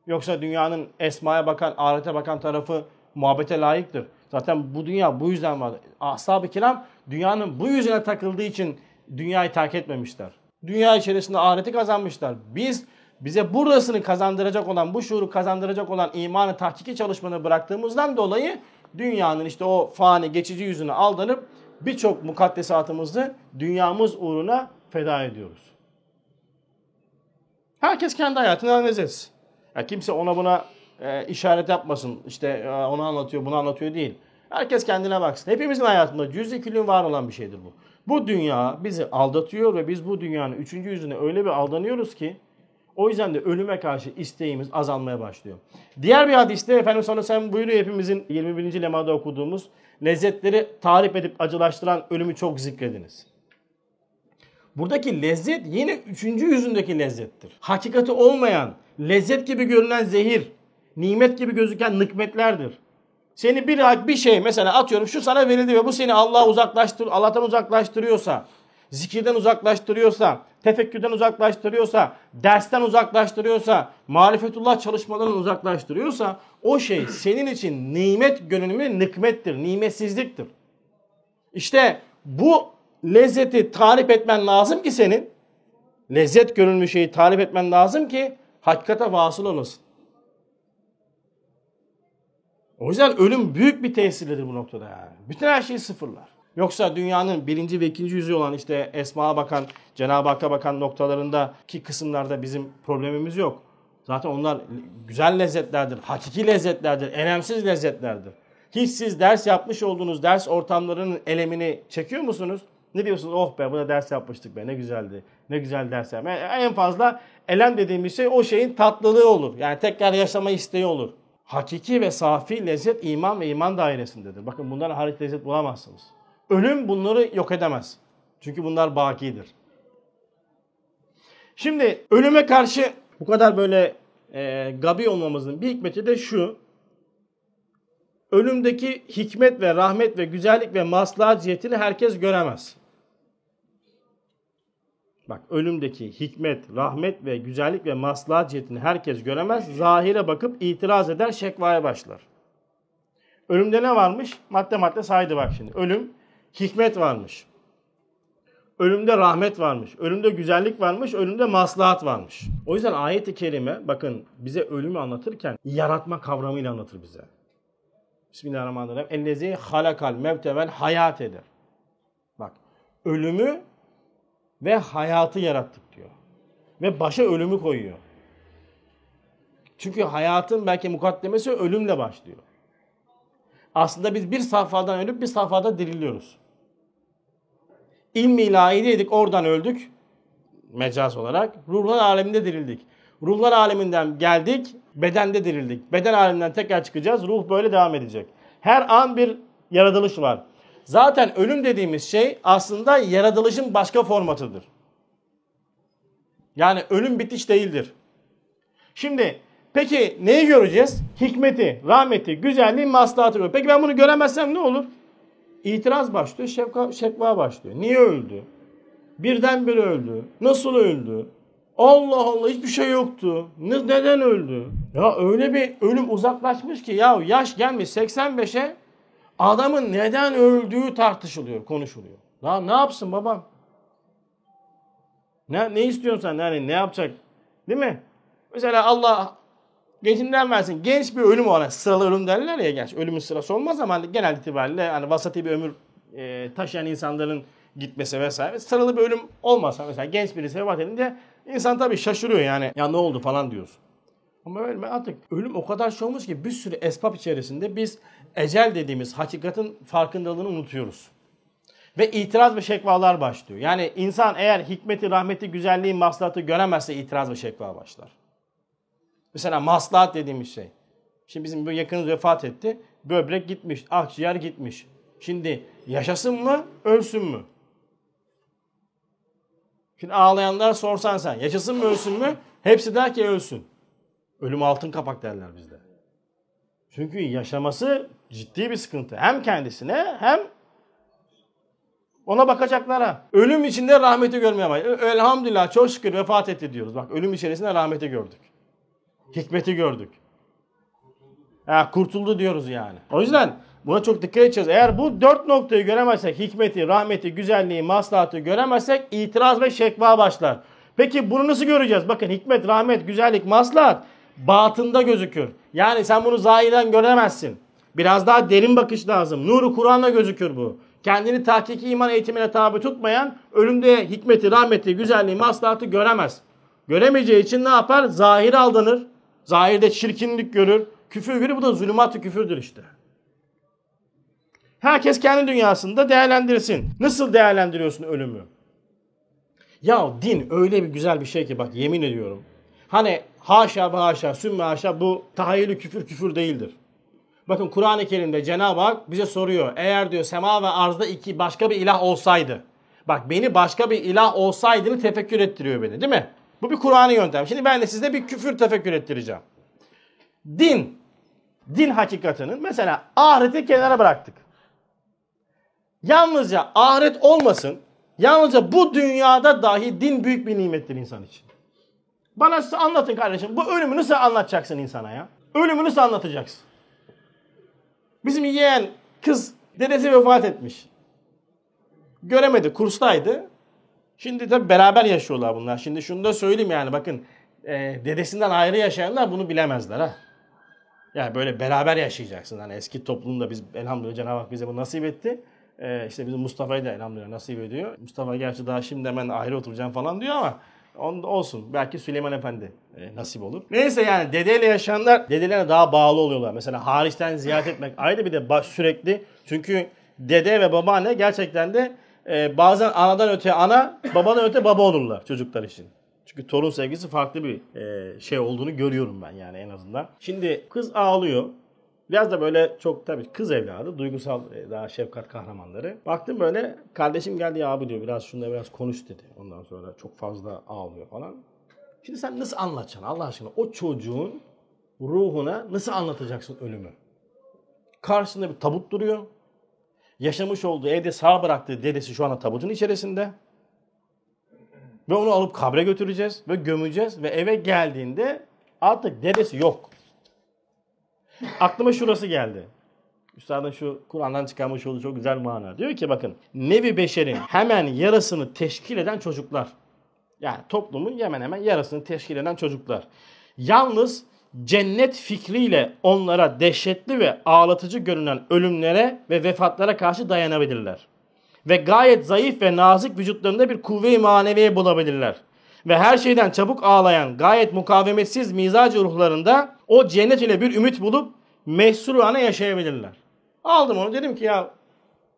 Yoksa dünyanın esmaya bakan, ahirete bakan tarafı muhabbete layıktır. Zaten bu dünya bu yüzden var. Ashab-ı kiram dünyanın bu yüzüne takıldığı için dünyayı terk etmemişler. Dünya içerisinde ahireti kazanmışlar. Biz bize burasını kazandıracak olan, bu şuuru kazandıracak olan imanı tahkiki çalışmanı bıraktığımızdan dolayı dünyanın işte o fani geçici yüzüne aldanıp birçok mukaddesatımızı dünyamız uğruna feda ediyoruz. Herkes kendi hayatını analiz etsin. Ya kimse ona buna e, işaret yapmasın. İşte e, onu anlatıyor, bunu anlatıyor değil. Herkes kendine baksın. Hepimizin hayatında cüz-i külün var olan bir şeydir bu. Bu dünya bizi aldatıyor ve biz bu dünyanın üçüncü yüzüne öyle bir aldanıyoruz ki o yüzden de ölüme karşı isteğimiz azalmaya başlıyor. Diğer bir hadiste Efendimiz sonra sen buyuruyor hepimizin 21. lemada okuduğumuz lezzetleri tarif edip acılaştıran ölümü çok zikrediniz. Buradaki lezzet yine üçüncü yüzündeki lezzettir. Hakikati olmayan, lezzet gibi görünen zehir, nimet gibi gözüken nikmetlerdir. Seni bir bir şey mesela atıyorum şu sana verildi ve bu seni Allah uzaklaştır Allah'tan uzaklaştırıyorsa, zikirden uzaklaştırıyorsa, tefekkürden uzaklaştırıyorsa, dersten uzaklaştırıyorsa, marifetullah çalışmalarından uzaklaştırıyorsa o şey senin için nimet gönülümü nikmettir, nimetsizliktir. İşte bu lezzeti tarif etmen lazım ki senin, lezzet görünmüş şeyi tarif etmen lazım ki hakikate vasıl olasın. O yüzden ölüm büyük bir tesirlidir bu noktada yani. Bütün her şeyi sıfırlar. Yoksa dünyanın birinci ve ikinci yüzü olan işte Esma'ya bakan, Cenab-ı Hakk'a bakan noktalarındaki kısımlarda bizim problemimiz yok. Zaten onlar güzel lezzetlerdir, hakiki lezzetlerdir, önemsiz lezzetlerdir. Hiç siz ders yapmış olduğunuz ders ortamlarının elemini çekiyor musunuz? Ne diyorsunuz? Oh be buna ders yapmıştık be ne güzeldi. Ne güzel ders yapmış. En fazla elem dediğimiz şey o şeyin tatlılığı olur. Yani tekrar yaşama isteği olur. Hakiki ve safi lezzet iman ve iman dairesindedir. Bakın bundan hariç lezzet bulamazsınız. Ölüm bunları yok edemez. Çünkü bunlar bakidir. Şimdi ölüme karşı bu kadar böyle e, gabi olmamızın bir hikmeti de şu. Ölümdeki hikmet ve rahmet ve güzellik ve maslahat cihetini herkes göremez. Bak ölümdeki hikmet, rahmet ve güzellik ve maslahat cihetini herkes göremez. Zahire bakıp itiraz eder, şekvaya başlar. Ölümde ne varmış? Madde madde saydı bak şimdi. Ölüm, hikmet varmış. Ölümde rahmet varmış. Ölümde güzellik varmış. Ölümde maslahat varmış. O yüzden ayet-i kerime bakın bize ölümü anlatırken yaratma kavramıyla anlatır bize. Bismillahirrahmanirrahim. Ellezi halakal mevte vel hayat eder. Bak ölümü ve hayatı yarattık diyor. Ve başa ölümü koyuyor. Çünkü hayatın belki mukaddemesi ölümle başlıyor. Aslında biz bir safhadan ölüp bir safhada diriliyoruz. İlmi ilahideydik oradan öldük. Mecaz olarak. Ruhlar aleminde dirildik. Ruhlar aleminden geldik, bedende dirildik. Beden aleminden tekrar çıkacağız, ruh böyle devam edecek. Her an bir yaratılış var. Zaten ölüm dediğimiz şey aslında yaratılışın başka formatıdır. Yani ölüm bitiş değildir. Şimdi peki neyi göreceğiz? Hikmeti, rahmeti, güzelliği, maslahatı. Peki ben bunu göremezsem ne olur? İtiraz başlıyor, şevka, şekva başlıyor. Niye öldü? Birdenbire öldü. Nasıl öldü? Allah Allah hiçbir şey yoktu. Ne, neden öldü? Ya öyle bir ölüm uzaklaşmış ki ya yaş gelmiş 85'e adamın neden öldüğü tartışılıyor, konuşuluyor. Ya ne yapsın babam? Ne, ne istiyorsun sen? Yani ne yapacak? Değil mi? Mesela Allah gençinden versin. Genç bir ölüm olarak sıralı ölüm derler ya genç. Ölümün sırası olmaz ama genel itibariyle hani vasati bir ömür e, taşıyan insanların gitmesi vesaire. Sıralı bir ölüm olmasa mesela genç birisi vefat edince insan tabii şaşırıyor yani. Ya ne oldu falan diyorsun. Ama öyle artık ölüm o kadar şey olmuş ki bir sürü esbab içerisinde biz ecel dediğimiz hakikatin farkındalığını unutuyoruz. Ve itiraz ve şekvalar başlıyor. Yani insan eğer hikmeti, rahmeti, güzelliği, maslahatı göremezse itiraz ve şekva başlar. Mesela maslahat dediğimiz şey. Şimdi bizim bir yakınız vefat etti. Böbrek gitmiş, akciğer gitmiş. Şimdi yaşasın mı, ölsün mü? Şimdi ağlayanlar sorsan sen yaşasın mı ölsün mü? Hepsi der ki ölsün. Ölüm altın kapak derler bizde. Çünkü yaşaması ciddi bir sıkıntı. Hem kendisine hem ona bakacaklara. Ölüm içinde rahmeti görmeye başlıyor. Elhamdülillah çok şükür vefat etti diyoruz. Bak ölüm içerisinde rahmeti gördük. Hikmeti gördük. Ha, kurtuldu diyoruz yani. O yüzden buna çok dikkat edeceğiz. Eğer bu dört noktayı göremezsek, hikmeti, rahmeti, güzelliği, maslahatı göremezsek itiraz ve şekva başlar. Peki bunu nasıl göreceğiz? Bakın hikmet, rahmet, güzellik, maslahat batında gözükür. Yani sen bunu zahiren göremezsin. Biraz daha derin bakış lazım. Nuru Kur'an'la gözükür bu. Kendini tahkiki iman eğitimine tabi tutmayan ölümde hikmeti, rahmeti, güzelliği, maslahatı göremez. Göremeyeceği için ne yapar? Zahir aldanır. Zahirde çirkinlik görür. Küfür görür. Bu da zulümat küfürdür işte. Herkes kendi dünyasında değerlendirsin. Nasıl değerlendiriyorsun ölümü? Ya din öyle bir güzel bir şey ki bak yemin ediyorum. Hani haşa ve haşa sümme haşa bu tahayyülü küfür küfür değildir. Bakın Kur'an-ı Kerim'de Cenab-ı Hak bize soruyor. Eğer diyor sema ve arzda iki başka bir ilah olsaydı. Bak beni başka bir ilah olsaydığını tefekkür ettiriyor beni değil mi? Bu bir Kur'an'ı yöntem. Şimdi ben de size bir küfür tefekkür ettireceğim. Din, din hakikatinin mesela ahireti kenara bıraktık. Yalnızca ahiret olmasın, yalnızca bu dünyada dahi din büyük bir nimettir insan için. Bana size anlatın kardeşim. Bu ölümü nasıl anlatacaksın insana ya? Ölümü nasıl anlatacaksın? Bizim yeğen kız dedesi vefat etmiş. Göremedi, kurstaydı. Şimdi tabi beraber yaşıyorlar bunlar. Şimdi şunu da söyleyeyim yani bakın e, dedesinden ayrı yaşayanlar bunu bilemezler ha. Yani böyle beraber yaşayacaksın. Hani eski toplumda biz elhamdülillah Cenab-ı Hak bize bunu nasip etti. Ee, işte bizim Mustafa'yı da elhamdülillah nasip ediyor. Mustafa gerçi daha şimdi hemen ayrı oturacağım falan diyor ama Onda olsun. Belki Süleyman Efendi e, nasip olur. Neyse yani dedeyle yaşayanlar dedelerine daha bağlı oluyorlar. Mesela hariçten ziyaret etmek ayrı bir de sürekli. Çünkü dede ve babaanne gerçekten de e, bazen anadan öte ana, babadan öte baba olurlar çocuklar için. Çünkü torun sevgisi farklı bir e, şey olduğunu görüyorum ben yani en azından. Şimdi kız ağlıyor. Biraz da böyle çok tabii kız evladı, duygusal e, daha şefkat kahramanları. Baktım böyle kardeşim geldi ya abi diyor biraz şunda biraz konuş dedi. Ondan sonra çok fazla ağlıyor falan. Şimdi sen nasıl anlatacaksın Allah aşkına o çocuğun ruhuna nasıl anlatacaksın ölümü? Karşısında bir tabut duruyor. Yaşamış olduğu evde sağ bıraktığı dedesi şu anda tabutun içerisinde. Ve onu alıp kabre götüreceğiz ve gömeceğiz ve eve geldiğinde artık dedesi yok. Aklıma şurası geldi. Üstadın şu Kur'an'dan çıkarmış olduğu çok güzel mana. Diyor ki bakın nevi beşerin hemen yarısını teşkil eden çocuklar. Yani toplumun hemen hemen yarısını teşkil eden çocuklar. Yalnız cennet fikriyle onlara dehşetli ve ağlatıcı görünen ölümlere ve vefatlara karşı dayanabilirler. Ve gayet zayıf ve nazik vücutlarında bir kuvve-i maneviye bulabilirler. Ve her şeyden çabuk ağlayan gayet mukavemetsiz mizacı ruhlarında o cennet ile bir ümit bulup mesrurane yaşayabilirler. Aldım onu dedim ki ya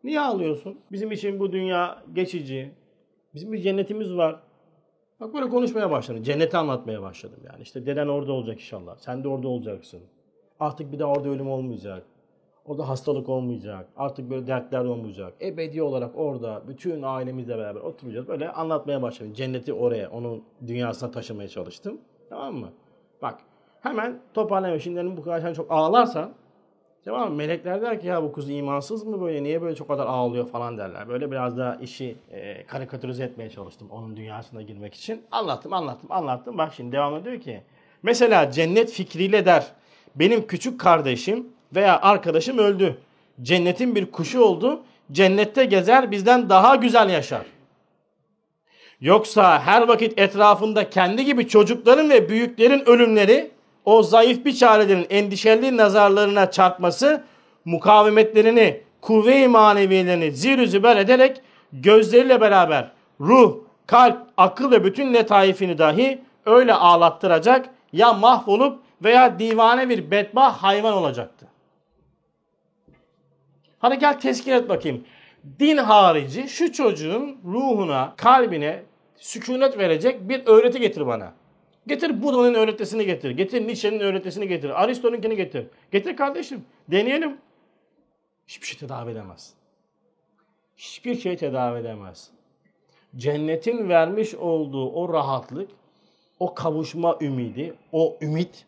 niye ağlıyorsun? Bizim için bu dünya geçici. Bizim bir cennetimiz var. Bak böyle konuşmaya başladım. Cenneti anlatmaya başladım yani. İşte deden orada olacak inşallah. Sen de orada olacaksın. Artık bir daha orada ölüm olmayacak. Orada hastalık olmayacak. Artık böyle dertler olmayacak. Ebedi olarak orada bütün ailemizle beraber oturacağız. Böyle anlatmaya başladım. Cenneti oraya, onun dünyasına taşımaya çalıştım. Tamam mı? Bak hemen toparlamaya. Şimdi bu kadar çok ağlarsan Tamam Melekler der ki ya bu kız imansız mı böyle niye böyle çok kadar ağlıyor falan derler. Böyle biraz da işi e, karikatürize etmeye çalıştım onun dünyasına girmek için. Anlattım anlattım anlattım. Bak şimdi devam ediyor ki. Mesela cennet fikriyle der. Benim küçük kardeşim veya arkadaşım öldü. Cennetin bir kuşu oldu. Cennette gezer bizden daha güzel yaşar. Yoksa her vakit etrafında kendi gibi çocukların ve büyüklerin ölümleri o zayıf bir çarelerin endişeli nazarlarına çarpması mukavemetlerini kuvve-i maneviyelerini zir züber ederek gözleriyle beraber ruh, kalp, akıl ve bütün letaifini dahi öyle ağlattıracak ya mahvolup veya divane bir bedbah hayvan olacaktı. Hadi gel teskin et bakayım. Din harici şu çocuğun ruhuna, kalbine sükunet verecek bir öğreti getir bana. Getir Buda'nın öğretisini getir. Getir Nietzsche'nin öğretisini getir. Aristo'nunkini getir. Getir kardeşim. Deneyelim. Hiçbir şey tedavi edemez. Hiçbir şey tedavi edemez. Cennetin vermiş olduğu o rahatlık, o kavuşma ümidi, o ümit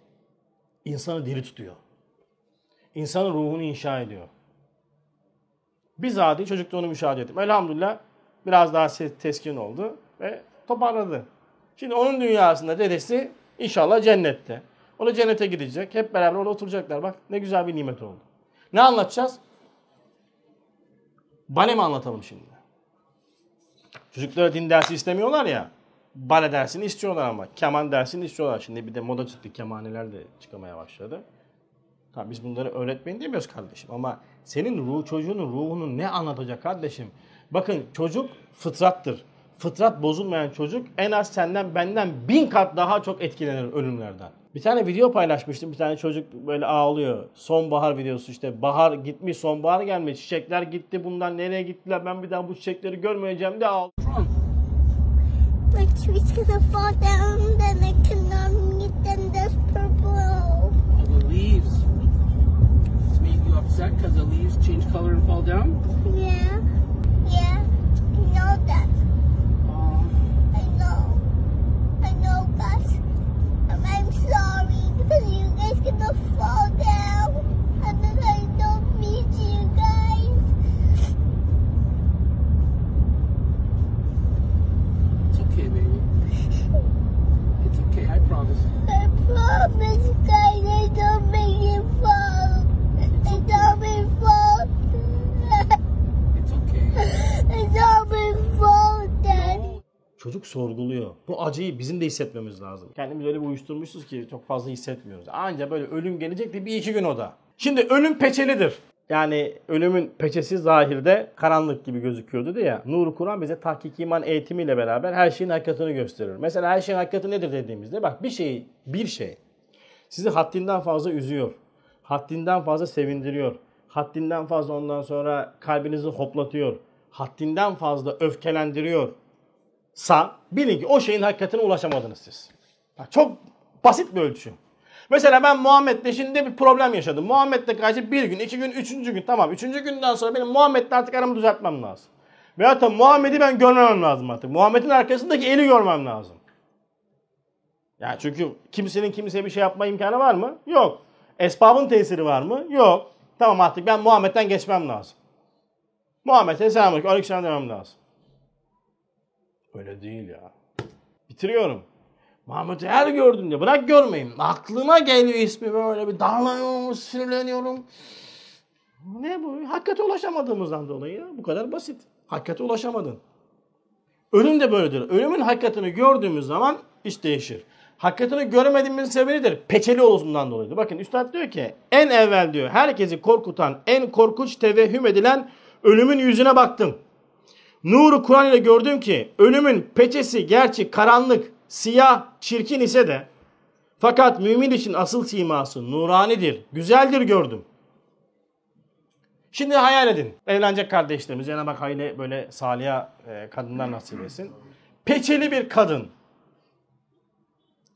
insanı diri tutuyor. İnsanın ruhunu inşa ediyor. Bizatihi çocukta onu müşahede ettim. Elhamdülillah biraz daha teskin oldu ve toparladı. Şimdi onun dünyasında dedesi inşallah cennette. O da cennete gidecek. Hep beraber orada oturacaklar. Bak ne güzel bir nimet oldu. Ne anlatacağız? Bale mi anlatalım şimdi? Çocuklara din dersi istemiyorlar ya. Bale dersini istiyorlar ama. Keman dersini istiyorlar. Şimdi bir de moda çıktı. Kemaneler de çıkmaya başladı. Tabii biz bunları öğretmeyin demiyoruz kardeşim. Ama senin ruh çocuğunun ruhunu ne anlatacak kardeşim? Bakın çocuk fıtrattır. Fıtrat bozulmayan çocuk en az senden benden bin kat daha çok etkilenir ölümlerden. Bir tane video paylaşmıştım. Bir tane çocuk böyle ağlıyor. Sonbahar videosu işte. Bahar gitmiş, sonbahar gelmiş. Çiçekler gitti. Bundan nereye gittiler? Ben bir daha bu çiçekleri görmeyeceğim de ağlıyor. My tree's gonna fall down, then I cannot meet, then there's purple. All the leaves. It's made you upset because the leaves change color and fall down? Yeah, yeah, I know that. Because you guys gonna fall down, and then I don't meet you guys. it's okay, baby. It's okay, I promise. I promise, guys, I don't Çocuk sorguluyor. Bu acıyı bizim de hissetmemiz lazım. Kendimizi öyle bir uyuşturmuşuz ki çok fazla hissetmiyoruz. Anca böyle ölüm gelecek de bir iki gün o da. Şimdi ölüm peçelidir. Yani ölümün peçesi zahirde karanlık gibi gözüküyordu ya. Nur Kur'an bize tahkik iman eğitimiyle beraber her şeyin hakikatini gösterir. Mesela her şeyin hakikati nedir dediğimizde bak bir şey, bir şey sizi haddinden fazla üzüyor. Haddinden fazla sevindiriyor. Haddinden fazla ondan sonra kalbinizi hoplatıyor. Haddinden fazla öfkelendiriyor sa bilin ki o şeyin hakikatine ulaşamadınız siz. Bak, çok basit bir ölçü. Mesela ben Muhammed'le şimdi bir problem yaşadım. Muhammed'le karşı bir gün, iki gün, üçüncü gün tamam. Üçüncü günden sonra benim Muhammed'le artık aramı düzeltmem lazım. Veyahut da Muhammed'i ben görmemem lazım artık. Muhammed'in arkasındaki eli görmem lazım. Yani çünkü kimsenin kimseye bir şey yapma imkanı var mı? Yok. Esbabın tesiri var mı? Yok. Tamam artık ben Muhammed'den geçmem lazım. Muhammed'e selamünaleyküm, aleykümselam demem lazım. Öyle değil ya. Bitiriyorum. Mahmut'u her gördüğümde bırak görmeyin. Aklıma geliyor ismi böyle bir darlanıyorum, sinirleniyorum. Ne bu? Hakikate ulaşamadığımızdan dolayı ya. Bu kadar basit. Hakikate ulaşamadın. Ölüm de böyledir. Ölümün hakikatini gördüğümüz zaman iş değişir. Hakikatini göremediğimiz sebebidir. Peçeli oluşundan dolayıdır. Bakın Üstad diyor ki en evvel diyor herkesi korkutan, en korkunç tevehhüm edilen ölümün yüzüne baktım. Nuru Kur'an ile gördüm ki ölümün peçesi gerçi karanlık, siyah, çirkin ise de fakat mümin için asıl siması nuranidir, güzeldir gördüm. Şimdi hayal edin. Evlenecek kardeşlerimiz Cenab-ı Hak hayli böyle salih e, kadınlar nasip etsin. Peçeli bir kadın.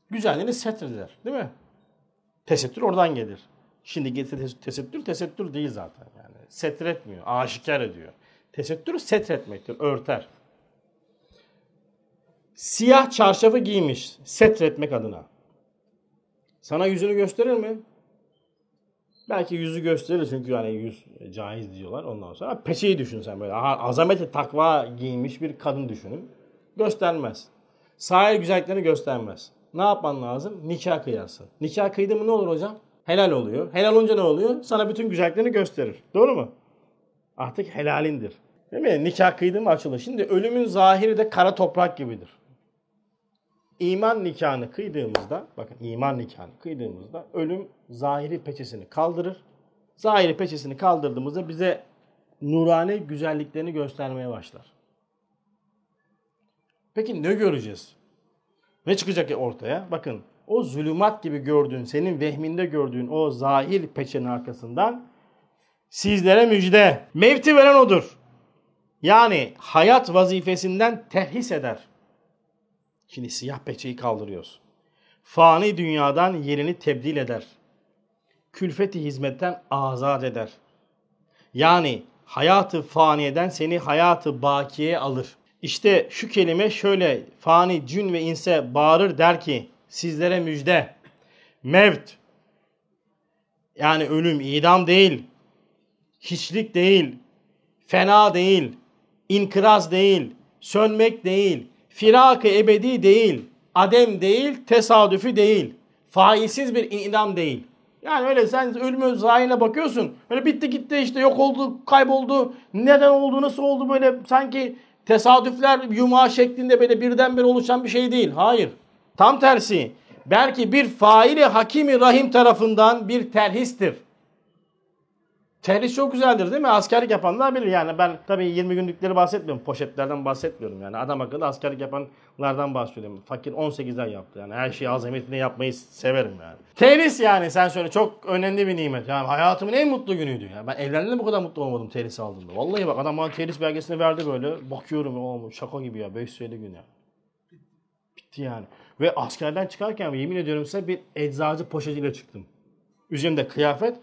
Güzelliğini setreder değil mi? Tesettür oradan gelir. Şimdi getir tesettür tesettür değil zaten yani. Setretmiyor, aşikar ediyor. Tesettür setretmektir, örter. Siyah çarşafı giymiş, setretmek adına. Sana yüzünü gösterir mi? Belki yüzü gösterir çünkü yani yüz caiz diyorlar ondan sonra. Peçeyi düşün sen böyle. Aha, azameti takva giymiş bir kadın düşünün. Göstermez. Sahil güzelliklerini göstermez. Ne yapman lazım? Nikah kıyarsın. Nikah kıydı mı ne olur hocam? Helal oluyor. Helal olunca ne oluyor? Sana bütün güzelliklerini gösterir. Doğru mu? Artık helalindir. Değil mi? Nikah kıydı mı açılır. Şimdi ölümün zahiri de kara toprak gibidir. İman nikahını kıydığımızda, bakın iman nikahını kıydığımızda ölüm zahiri peçesini kaldırır. Zahiri peçesini kaldırdığımızda bize nurani güzelliklerini göstermeye başlar. Peki ne göreceğiz? Ne çıkacak ortaya? Bakın o zulümat gibi gördüğün, senin vehminde gördüğün o zahir peçenin arkasından sizlere müjde. Mevti veren odur. Yani hayat vazifesinden terhis eder. Şimdi siyah peçeyi kaldırıyoruz. Fani dünyadan yerini tebdil eder. Külfeti hizmetten azat eder. Yani hayatı faniyeden seni hayatı bakiyeye alır. İşte şu kelime şöyle fani cün ve inse bağırır der ki sizlere müjde. Mevt yani ölüm idam değil. Hiçlik değil. Fena değil. İnkıraz değil. Sönmek değil. Firak-ı ebedi değil. Adem değil. Tesadüfi değil. Failsiz bir idam değil. Yani öyle sen ölümün zahirine bakıyorsun. Böyle bitti gitti işte yok oldu, kayboldu. Neden oldu, nasıl oldu böyle sanki tesadüfler yumağı şeklinde böyle birdenbire oluşan bir şey değil. Hayır. Tam tersi. Belki bir faili hakimi rahim tarafından bir terhistir. Terhis çok güzeldir değil mi? Askerlik yapanlar bilir. Yani ben tabii 20 günlükleri bahsetmiyorum. Poşetlerden bahsetmiyorum. Yani adam akıllı askerlik yapanlardan bahsediyorum. Fakir 18'den yaptı. Yani her şeyi azametine yapmayı severim yani. Terhis yani sen söyle çok önemli bir nimet. Yani hayatımın en mutlu günüydü. Yani ben evlendiğimde bu kadar mutlu olmadım terhis aldığımda. Vallahi bak adam bana terhis belgesini verdi böyle. Bakıyorum oğlum şaka gibi ya. 550 gün ya. Bitti yani. Ve askerden çıkarken yemin ediyorum size bir eczacı poşetiyle çıktım. Üzerimde kıyafet.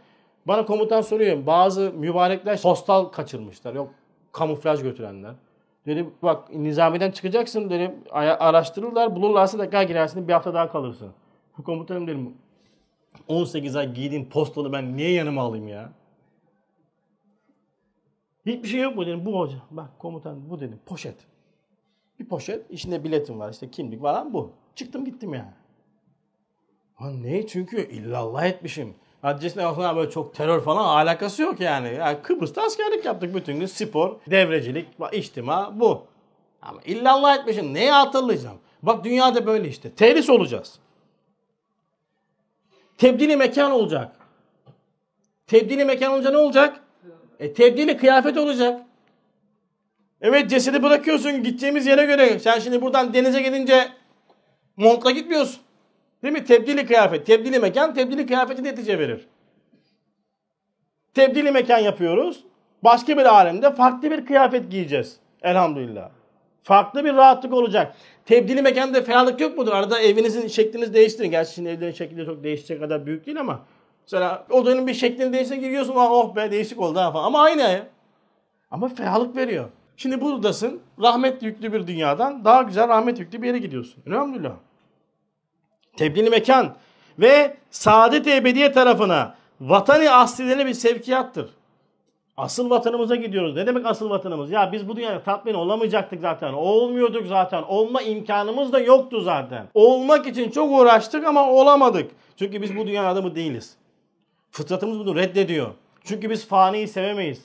Bana komutan soruyor. Bazı mübarekler postal kaçırmışlar. Yok kamuflaj götürenler. Dedim bak nizamiden çıkacaksın dedim. Araştırırlar bulurlarsa tekrar girersin bir hafta daha kalırsın. Komutanım dedim 18 ay giydiğim postalı ben niye yanıma alayım ya? Hiçbir şey yok mu dedim. Bu hoca. Bak komutan bu dedim. Poşet. Bir poşet. içinde biletim var. işte kimlik falan bu. Çıktım gittim yani. Ha ne? Çünkü illallah etmişim. Hadisine aslında böyle çok terör falan alakası yok yani. yani. Kıbrıs'ta askerlik yaptık bütün gün. Spor, devrecilik, içtima bu. Ama illallah etmişim. Neyi hatırlayacağım? Bak dünyada böyle işte. Terhis olacağız. Tebdili mekan olacak. Tebdili mekan olunca ne olacak? E tebdili kıyafet olacak. Evet cesedi bırakıyorsun gideceğimiz yere göre. Sen şimdi buradan denize gidince montla gitmiyorsun. Değil mi? Tebdili kıyafet, tebdili mekan, tebdili kıyafeti netice verir. Tebdili mekan yapıyoruz. Başka bir alemde farklı bir kıyafet giyeceğiz. Elhamdülillah. Farklı bir rahatlık olacak. Tebdili mekanda ferahlık yok mudur? Arada evinizin şeklinizi değiştirin. Gerçi şimdi evlerin şekli çok değişecek kadar büyük değil ama. Mesela odanın bir şeklini değiştirin giriyorsun. Oh be değişik oldu ha falan. Ama aynı. Ama ferahlık veriyor. Şimdi buradasın. Rahmet yüklü bir dünyadan daha güzel rahmet yüklü bir yere gidiyorsun. Elhamdülillah. Tebdili mekan ve saadet ebediye tarafına vatanı aslilerine bir sevkiyattır. Asıl vatanımıza gidiyoruz. Ne demek asıl vatanımız? Ya biz bu dünyada tatmin olamayacaktık zaten. Olmuyorduk zaten. Olma imkanımız da yoktu zaten. Olmak için çok uğraştık ama olamadık. Çünkü biz bu dünya adamı değiliz. Fıtratımız bunu reddediyor. Çünkü biz faniyi sevemeyiz.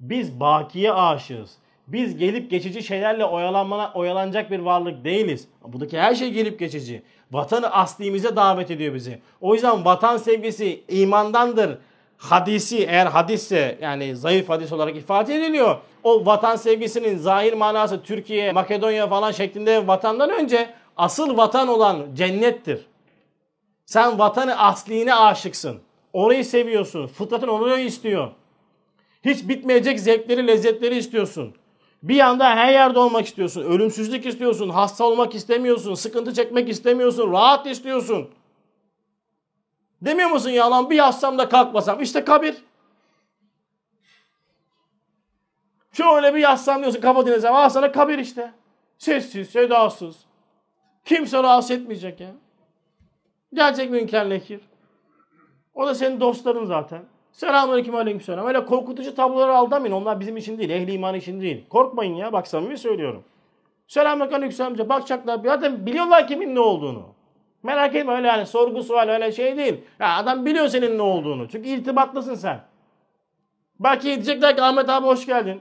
Biz bakiye aşığız. Biz gelip geçici şeylerle oyalanmana, oyalanacak bir varlık değiliz. Buradaki her şey gelip geçici. Vatanı aslimize davet ediyor bizi. O yüzden vatan sevgisi imandandır. Hadisi eğer hadisse yani zayıf hadis olarak ifade ediliyor. O vatan sevgisinin zahir manası Türkiye, Makedonya falan şeklinde vatandan önce asıl vatan olan cennettir. Sen vatanı asline aşıksın. Orayı seviyorsun. Fıtratın onu istiyor. Hiç bitmeyecek zevkleri, lezzetleri istiyorsun. Bir yanda her yerde olmak istiyorsun. Ölümsüzlük istiyorsun. Hasta olmak istemiyorsun. Sıkıntı çekmek istemiyorsun. Rahat istiyorsun. Demiyor musun ya lan bir yatsam da kalkmasam. İşte kabir. Şöyle bir yatsam diyorsun kafa dinlesem. Al sana kabir işte. Sessiz, sedasız. Kimse rahatsız etmeyecek ya. Gelecek münker nekir. O da senin dostların zaten. Selamünaleyküm aleykümselam. Öyle korkutucu tabloları aldamayın. Onlar bizim için değil. Ehli iman için değil. Korkmayın ya. Bak samimi söylüyorum. Selamünaleyküm aleykümselam. Bakacaklar. Zaten biliyorlar kimin ne olduğunu. Merak etme öyle yani sorgu sual öyle şey değil. Ya adam biliyor senin ne olduğunu. Çünkü irtibatlısın sen. Belki diyecekler ki Ahmet abi hoş geldin.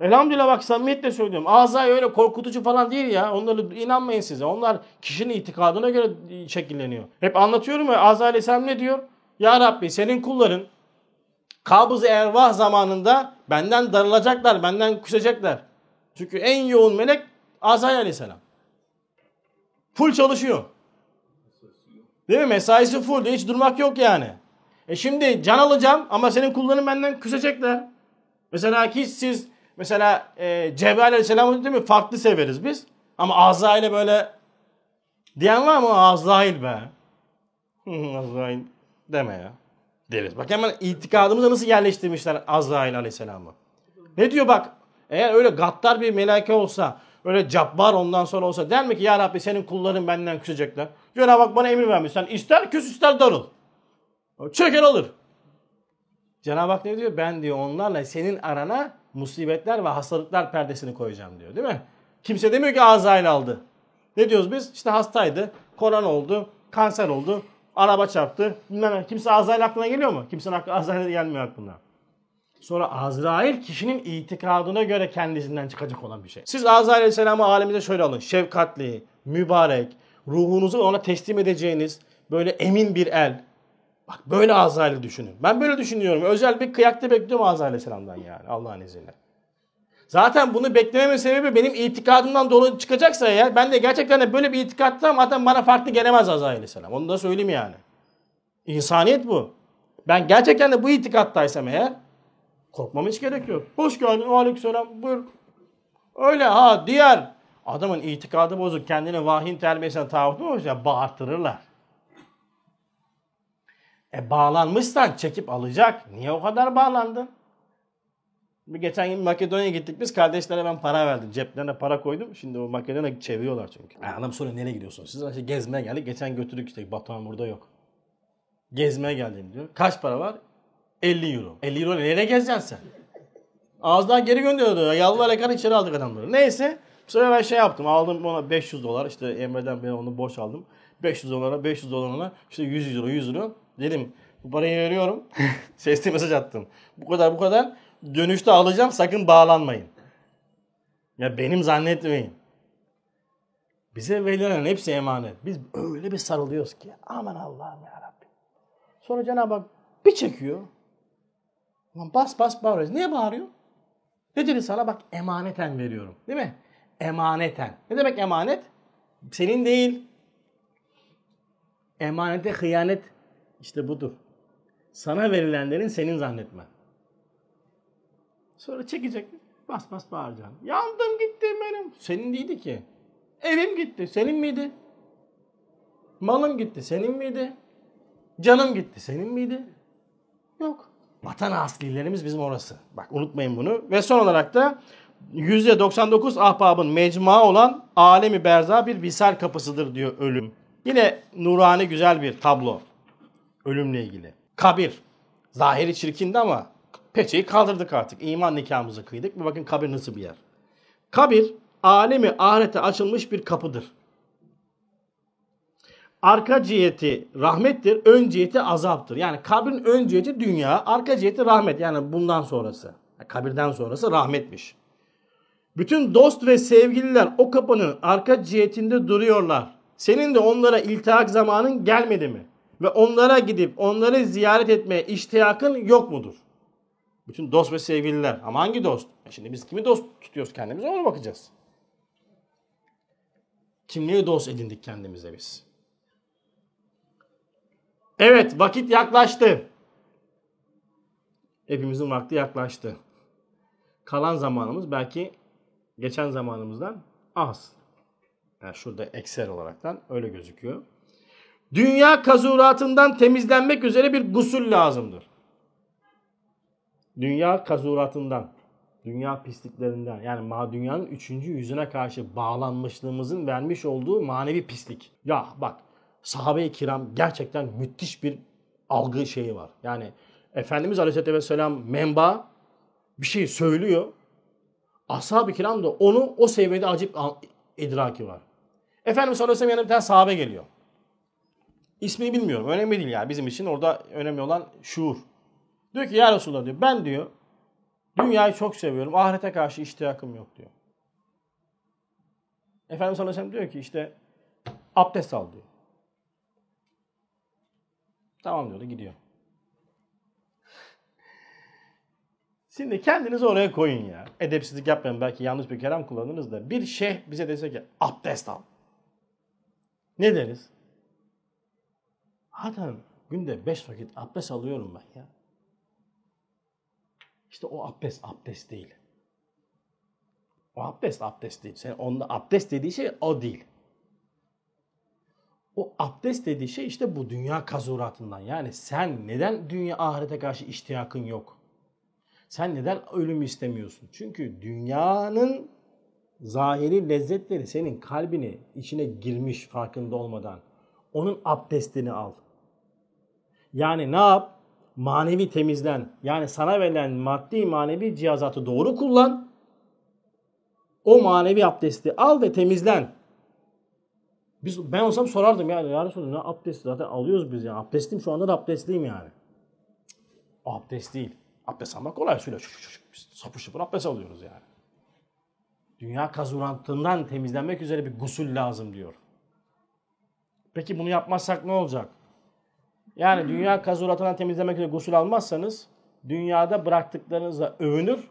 Elhamdülillah bak samimiyetle söylüyorum. Azay öyle korkutucu falan değil ya. Onlara inanmayın size. Onlar kişinin itikadına göre şekilleniyor. Hep anlatıyorum ya Azay Aleyhisselam ne diyor? Ya Rabbi senin kulların kabız ervah zamanında benden darılacaklar, benden kusacaklar. Çünkü en yoğun melek Azrail aleyhisselam. Full çalışıyor. Değil mi? Mesaisi full. Hiç durmak yok yani. E şimdi can alacağım ama senin kulların benden küsecekler. Mesela ki siz mesela e, Cebrail aleyhisselamı değil mi? Farklı severiz biz. Ama Azrail'e böyle diyen var mı? Azrail be. [LAUGHS] Azrail deme ya. Deriz. Bak hemen itikadımıza nasıl yerleştirmişler Azrail aleyhisselamı. Ne diyor bak. Eğer öyle gaddar bir meleke olsa, öyle cabbar ondan sonra olsa der mi ki ya Rabbi senin kulların benden küsecekler. Cenab-ı bana emir vermiş. Sen ister küs ister darıl. Çeker alır. Cenab-ı Hak ne diyor? Ben diyor onlarla senin arana musibetler ve hastalıklar perdesini koyacağım diyor. Değil mi? Kimse demiyor ki Azrail aldı. Ne diyoruz biz? İşte hastaydı. Korona oldu. Kanser oldu. Araba çarptı. Bilmem. Kimse Azrail aklına geliyor mu? Kimsenin aklı Azrail gelmiyor aklına. Sonra Azrail kişinin itikadına göre kendisinden çıkacak olan bir şey. Siz Azrail Aleyhisselam'ı aleminde şöyle alın. Şefkatli, mübarek, ruhunuzu ona teslim edeceğiniz böyle emin bir el. Bak böyle Azrail'i düşünün. Ben böyle düşünüyorum. Özel bir kıyakta bekliyorum Azrail Aleyhisselam'dan yani Allah'ın izniyle. Zaten bunu beklememin sebebi benim itikadımdan dolayı çıkacaksa eğer ben de gerçekten de böyle bir itikattayım zaten bana farklı gelemez Azrail Aleyhisselam. Onu da söyleyeyim yani. İnsaniyet bu. Ben gerçekten de bu itikattaysam eğer korkmam hiç gerek yok. Hoş geldin aleykümselam buyur. Öyle ha diğer adamın itikadı bozuk kendini vahyin terbiyesine taahhüt mü ya bağırtırırlar. E bağlanmışsan çekip alacak. Niye o kadar bağlandın? Geçen gün Makedonya'ya gittik biz. Kardeşlere ben para verdim. Ceplerine para koydum. Şimdi o Makedonya'ya çeviriyorlar çünkü. Yani adam soruyor nereye gidiyorsunuz? Siz işte gezmeye geldik. Geçen götürdük işte. Batuhan burada yok. Gezmeye geldim diyor. Kaç para var? 50 euro. 50 euro nereye gezeceksin sen? Ağızdan geri gönderiyordu. Yalvar yakar içeri aldık adamları. Neyse. Sonra ben şey yaptım. Aldım ona 500 dolar. İşte Emre'den ben onu borç aldım. 500 dolara 500 dolarına işte 100 euro 100 euro. Dedim bu parayı veriyorum. [LAUGHS] Sesli mesaj attım. Bu kadar bu kadar. Dönüşte alacağım sakın bağlanmayın. Ya benim zannetmeyin. Bize verilen hepsi emanet. Biz öyle bir sarılıyoruz ki aman Allah'ım ya Rabbi. Sonra Cenab-ı Hak bir çekiyor. Lan bas bas bağırıyoruz. Niye bağırıyor? Ne dedi sana? Bak emaneten veriyorum. Değil mi? Emaneten. Ne demek emanet? Senin değil. Emanete hıyanet işte budur. Sana verilenlerin senin zannetmen. Sonra çekecek. Bas bas bağıracaksın. Yandım gitti benim. Senin değildi ki. Evim gitti. Senin miydi? Malım gitti. Senin miydi? Canım gitti. Senin miydi? Yok. Vatan aslilerimiz bizim orası. Bak unutmayın bunu. Ve son olarak da %99 ahbabın mecmua olan alemi berza bir visal kapısıdır diyor ölüm. Yine nurani güzel bir tablo. Ölümle ilgili. Kabir. Zahiri çirkindi ama peçeyi kaldırdık artık. İman nikahımızı kıydık. Bir bakın kabir nasıl bir yer. Kabir alemi ahirete açılmış bir kapıdır. Arka ciheti rahmettir, ön ciheti azaptır. Yani kabrin ön ciheti dünya, arka ciheti rahmet. Yani bundan sonrası. Kabirden sonrası rahmetmiş. Bütün dost ve sevgililer o kapının arka cihetinde duruyorlar. Senin de onlara iltihak zamanın gelmedi mi? Ve onlara gidip onları ziyaret etmeye iştiyakın yok mudur? Bütün dost ve sevgililer. Ama hangi dost? E şimdi biz kimi dost tutuyoruz kendimize ona bakacağız. Kimliği dost edindik kendimize biz. Evet vakit yaklaştı. Hepimizin vakti yaklaştı. Kalan zamanımız belki geçen zamanımızdan az. Yani şurada ekser olaraktan öyle gözüküyor. Dünya kazuratından temizlenmek üzere bir gusül lazımdır. Dünya kazuratından, dünya pisliklerinden yani ma dünyanın üçüncü yüzüne karşı bağlanmışlığımızın vermiş olduğu manevi pislik. Ya bak sahabe-i kiram gerçekten müthiş bir algı şeyi var. Yani Efendimiz Aleyhisselatü Vesselam menba bir şey söylüyor. Ashab-ı kiram da onu o seviyede acip idraki var. Efendimiz sallallahu aleyhi ve sellem yanına bir tane sahabe geliyor. İsmini bilmiyorum. Önemli değil yani. Bizim için orada önemli olan şuur. Diyor ki ya Resulallah diyor ben diyor dünyayı çok seviyorum. Ahirete karşı iştiyakım yok diyor. Efendimiz sallallahu aleyhi diyor ki işte abdest al diyor. Tamam diyordu gidiyor. Şimdi kendinizi oraya koyun ya. Edepsizlik yapmayın. Belki yanlış bir kelam kullanırız da. Bir şeyh bize dese ki abdest al. Ne deriz? Adam günde beş vakit abdest alıyorum ben ya. İşte o abdest abdest değil. O abdest abdest değil. Sen onda abdest dediği şey o değil. O abdest dediği şey işte bu dünya kazuratından. Yani sen neden dünya ahirete karşı iştiyakın yok? Sen neden ölümü istemiyorsun? Çünkü dünyanın zahiri lezzetleri senin kalbini içine girmiş farkında olmadan. Onun abdestini al. Yani ne yap? Manevi temizlen. Yani sana verilen maddi manevi cihazatı doğru kullan. O manevi abdesti al ve temizlen. Biz, ben olsam sorardım yani. Ya Resulallah ne abdesti zaten alıyoruz biz yani. Abdestliyim şu anda da abdestliyim yani. O abdest değil. Abdest almak kolay. Şöyle şu, şu, şu, şıpır abdest alıyoruz yani. Dünya kazurantından temizlenmek üzere bir gusül lazım diyor. Peki bunu yapmazsak ne olacak? Yani dünya kazuratından temizlemek üzere gusül almazsanız dünyada bıraktıklarınızla övünür.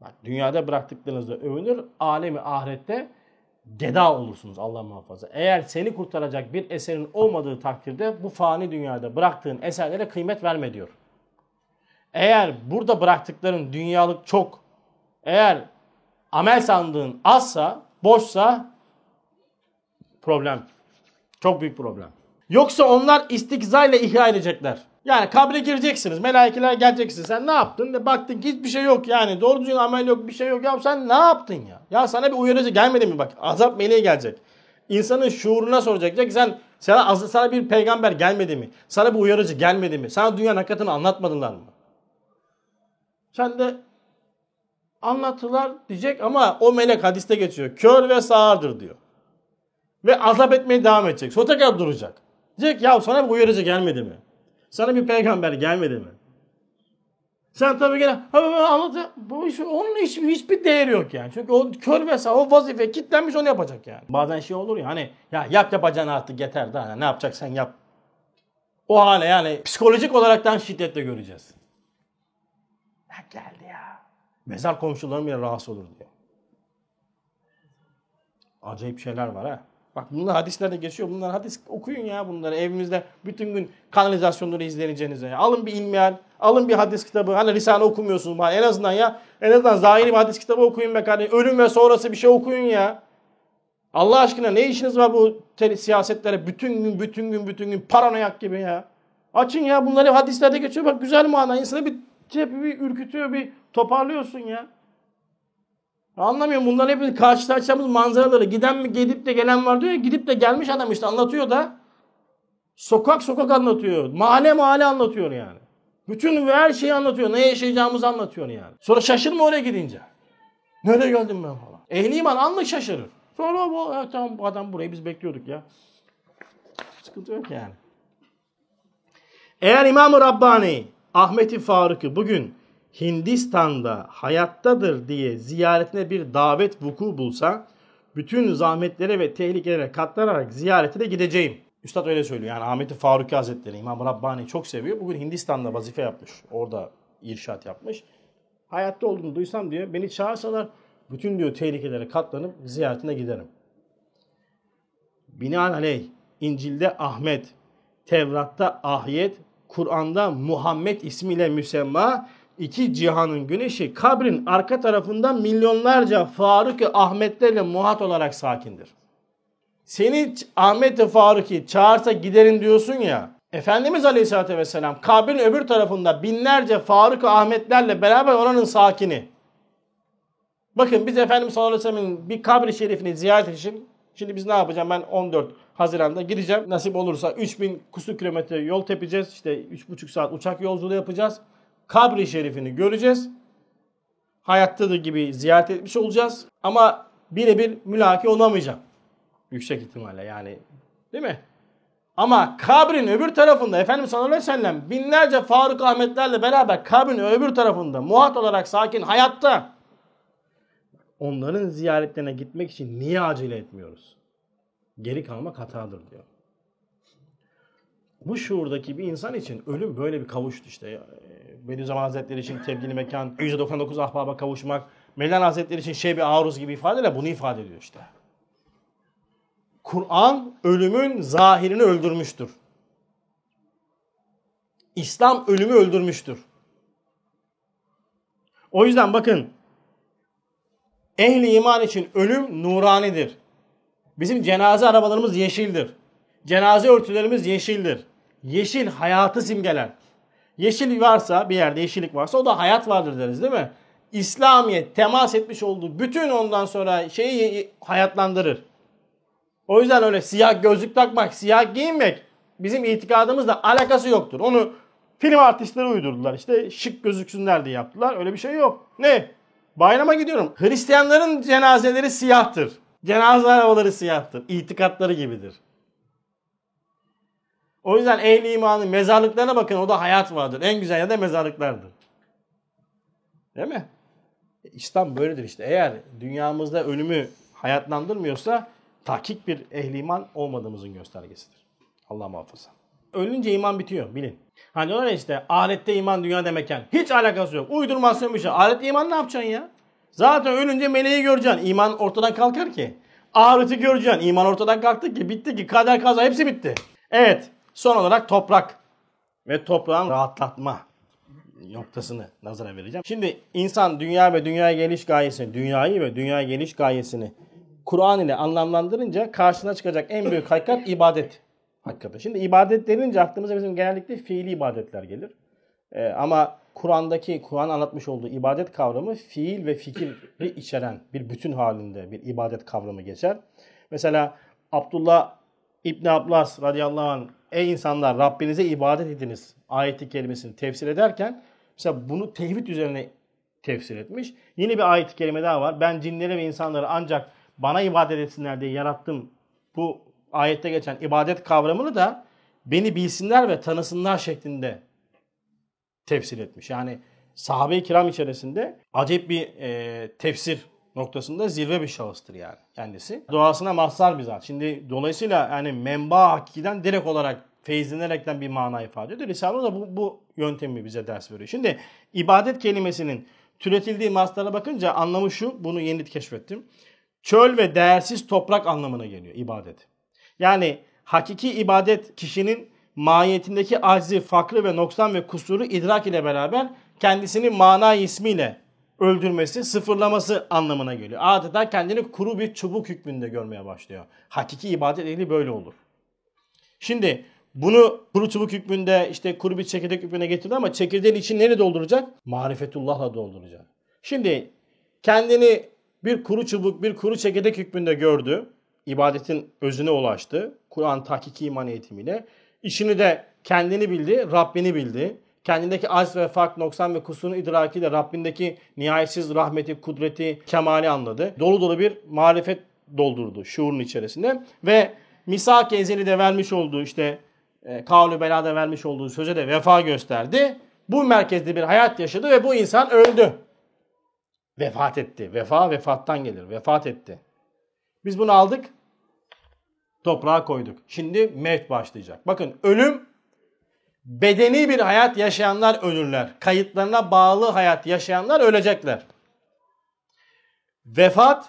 Bak dünyada bıraktıklarınızla övünür. Alemi ahirette geda olursunuz Allah muhafaza. Eğer seni kurtaracak bir eserin olmadığı takdirde bu fani dünyada bıraktığın eserlere kıymet verme diyor. Eğer burada bıraktıkların dünyalık çok, eğer amel sandığın azsa, boşsa problem. Çok büyük problem. Yoksa onlar istikza ile ihya edecekler. Yani kabre gireceksiniz. Melaikeler geleceksin. Sen ne yaptın? De baktın ki hiçbir şey yok yani. Doğru düzgün amel yok bir şey yok. Ya sen ne yaptın ya? Ya sana bir uyarıcı gelmedi mi bak? Azap meleği gelecek. İnsanın şuuruna soracak. Sen sana, sana bir peygamber gelmedi mi? Sana bir uyarıcı gelmedi mi? Sana dünyanın hakikatini anlatmadılar mı? Sen de anlattılar diyecek ama o melek hadiste geçiyor. Kör ve sağırdır diyor. Ve azap etmeye devam edecek. Sonra tekrar duracak. Diyecek ya sana bir uyarıcı gelmedi mi? Sana bir peygamber gelmedi mi? Sen tabii gene anlat bu iş, onun hiç, hiçbir değeri yok yani. Çünkü o kör sağ o vazife kitlenmiş onu yapacak yani. Bazen şey olur ya hani ya yap yapacağını artık yeter daha ne yapacaksan yap. O hale yani psikolojik olaraktan şiddetle göreceğiz. Ya geldi ya. Mezar komşularım bile rahatsız olur diyor. Acayip şeyler var ha. Bak bunlar hadislerde geçiyor. Bunlar hadis okuyun ya bunları evimizde bütün gün kanalizasyonları izleneceğinize. Alın bir ilmihal, alın bir hadis kitabı. Hani Risale okumuyorsunuz bana en azından ya. En azından zahiri bir hadis kitabı okuyun be kardeşim. Ölüm ve sonrası bir şey okuyun ya. Allah aşkına ne işiniz var bu siyasetlere bütün gün bütün gün bütün gün paranoyak gibi ya. Açın ya bunları hadislerde geçiyor. Bak güzel mana. İnsanı bir, bir ürkütüyor bir toparlıyorsun ya. Anlamıyorum bunların hep karşılaşacağımız manzaraları. Giden mi gidip de gelen var diyor ya. Gidip de gelmiş adam işte anlatıyor da. Sokak sokak anlatıyor. Mahalle mahalle anlatıyor yani. Bütün her şeyi anlatıyor. Ne yaşayacağımızı anlatıyor yani. Sonra şaşırma oraya gidince. Nereye geldim ben falan. Ehli iman anlık şaşırır. Sonra bu ya, tamam bu adam burayı biz bekliyorduk ya. Sıkıntı yok yani. Eğer İmam-ı Rabbani Ahmet-i Faruk'u bugün Hindistan'da hayattadır diye ziyaretine bir davet vuku bulsa bütün zahmetlere ve tehlikelere katlanarak ziyarete de gideceğim. Üstad öyle söylüyor. Yani Ahmet Faruk Hazretleri İmam Rabbani çok seviyor. Bugün Hindistan'da vazife yapmış. Orada irşat yapmış. Hayatta olduğunu duysam diyor beni çağırsalar bütün diyor tehlikelere katlanıp ziyaretine giderim. Binaenaleyh İncil'de Ahmet, Tevrat'ta Ahyet, Kur'an'da Muhammed ismiyle müsemma iki cihanın güneşi kabrin arka tarafında milyonlarca Faruk Ahmetlerle muhat olarak sakindir. Seni Ahmet Faruk'i çağırsa giderin diyorsun ya. Efendimiz Aleyhisselatü Vesselam kabrin öbür tarafında binlerce Faruk Ahmetlerle beraber oranın sakini. Bakın biz Efendimiz sallallahu aleyhi ve bir kabri şerifini ziyaret için şimdi biz ne yapacağım ben 14 Haziran'da gideceğim. Nasip olursa 3000 kusur kilometre yol tepeceğiz. İşte 3,5 saat uçak yolculuğu yapacağız kabri şerifini göreceğiz. Hayattadır gibi ziyaret etmiş olacağız. Ama birebir mülaki olamayacağım. Yüksek ihtimalle yani. Değil mi? Ama kabrin öbür tarafında Efendimiz sallallahu aleyhi ve sellem binlerce Faruk Ahmetlerle beraber kabrin öbür tarafında muhat olarak sakin hayatta. Onların ziyaretlerine gitmek için niye acele etmiyoruz? Geri kalmak hatadır diyor. Bu şuurdaki bir insan için ölüm böyle bir kavuştu işte. Bediüzzaman Hazretleri için tebdili mekan, 199 ahbaba kavuşmak, Mevlana Hazretleri için şey bir aruz gibi ifadeler bunu ifade ediyor işte. Kur'an ölümün zahirini öldürmüştür. İslam ölümü öldürmüştür. O yüzden bakın ehli iman için ölüm nuranidir. Bizim cenaze arabalarımız yeşildir. Cenaze örtülerimiz yeşildir. Yeşil hayatı simgeler. Yeşil varsa bir yerde yeşillik varsa o da hayat vardır deriz değil mi? İslamiyet temas etmiş olduğu bütün ondan sonra şeyi hayatlandırır. O yüzden öyle siyah gözlük takmak, siyah giyinmek bizim itikadımızla alakası yoktur. Onu film artistleri uydurdular. İşte şık gözüksünler diye yaptılar. Öyle bir şey yok. Ne? Bayrama gidiyorum. Hristiyanların cenazeleri siyahtır. Cenaze arabaları siyahtır. İtikatları gibidir. O yüzden ehli imanın mezarlıklarına bakın o da hayat vardır. En güzel da mezarlıklardır. Değil mi? E, İslam böyledir işte. Eğer dünyamızda ölümü hayatlandırmıyorsa tahkik bir ehli iman olmadığımızın göstergesidir. Allah muhafaza. Ölünce iman bitiyor bilin. Hani diyorlar işte ahirette iman dünya demekken hiç alakası yok. Uydurmasyon bir şey. Ahirette iman ne yapacaksın ya? Zaten ölünce meleği göreceksin. İman ortadan kalkar ki. Ahireti göreceksin. İman ortadan kalktı ki bitti ki kader kaza hepsi bitti. Evet son olarak toprak ve toprağın rahatlatma noktasını nazara vereceğim. Şimdi insan dünya ve dünyaya geliş gayesini, dünyayı ve dünyaya geliş gayesini Kur'an ile anlamlandırınca karşına çıkacak en büyük hakikat ibadet hakikati. Şimdi ibadet denince aklımıza bizim genellikle fiili ibadetler gelir. Ee, ama Kur'an'daki, Kur'an anlatmış olduğu ibadet kavramı fiil ve fikri içeren bir bütün halinde bir ibadet kavramı geçer. Mesela Abdullah İbni Abbas radıyallahu anh ey insanlar Rabbinize ibadet ediniz ayeti kelimesini tefsir ederken mesela bunu tevhid üzerine tefsir etmiş. Yine bir ayet-i kerime daha var. Ben cinleri ve insanları ancak bana ibadet etsinler diye yarattım. Bu ayette geçen ibadet kavramını da beni bilsinler ve tanısınlar şeklinde tefsir etmiş. Yani sahabe-i kiram içerisinde acayip bir e, tefsir noktasında zirve bir şahıstır yani kendisi. Doğasına mahzar bir zat. Şimdi dolayısıyla yani menba hakikiden direkt olarak feyizlenerekten bir mana ifade ediyor. Risale da bu, bu yöntemi bize ders veriyor. Şimdi ibadet kelimesinin türetildiği maslara bakınca anlamı şu, bunu yeni keşfettim. Çöl ve değersiz toprak anlamına geliyor ibadet. Yani hakiki ibadet kişinin mahiyetindeki aczi, fakrı ve noksan ve kusuru idrak ile beraber kendisini mana ismiyle öldürmesi, sıfırlaması anlamına geliyor. Adeta kendini kuru bir çubuk hükmünde görmeye başlıyor. Hakiki ibadet ehli böyle olur. Şimdi bunu kuru çubuk hükmünde işte kuru bir çekirdek hükmüne getirdi ama çekirdeğin için nereye dolduracak? Marifetullah'la dolduracak. Şimdi kendini bir kuru çubuk, bir kuru çekirdek hükmünde gördü. İbadetin özüne ulaştı. Kur'an tahkiki iman eğitimiyle. İşini de kendini bildi, Rabbini bildi. Kendindeki az ve fark, noksan ve kusurun idrakiyle Rabbindeki nihayetsiz rahmeti, kudreti, kemali anladı. Dolu dolu bir marifet doldurdu şuurun içerisinde. Ve misak ezeli de vermiş olduğu işte e, kavlu belada vermiş olduğu söze de vefa gösterdi. Bu merkezde bir hayat yaşadı ve bu insan öldü. Vefat etti. Vefa vefattan gelir. Vefat etti. Biz bunu aldık. Toprağa koyduk. Şimdi mevt başlayacak. Bakın ölüm bedeni bir hayat yaşayanlar ölürler. Kayıtlarına bağlı hayat yaşayanlar ölecekler. Vefat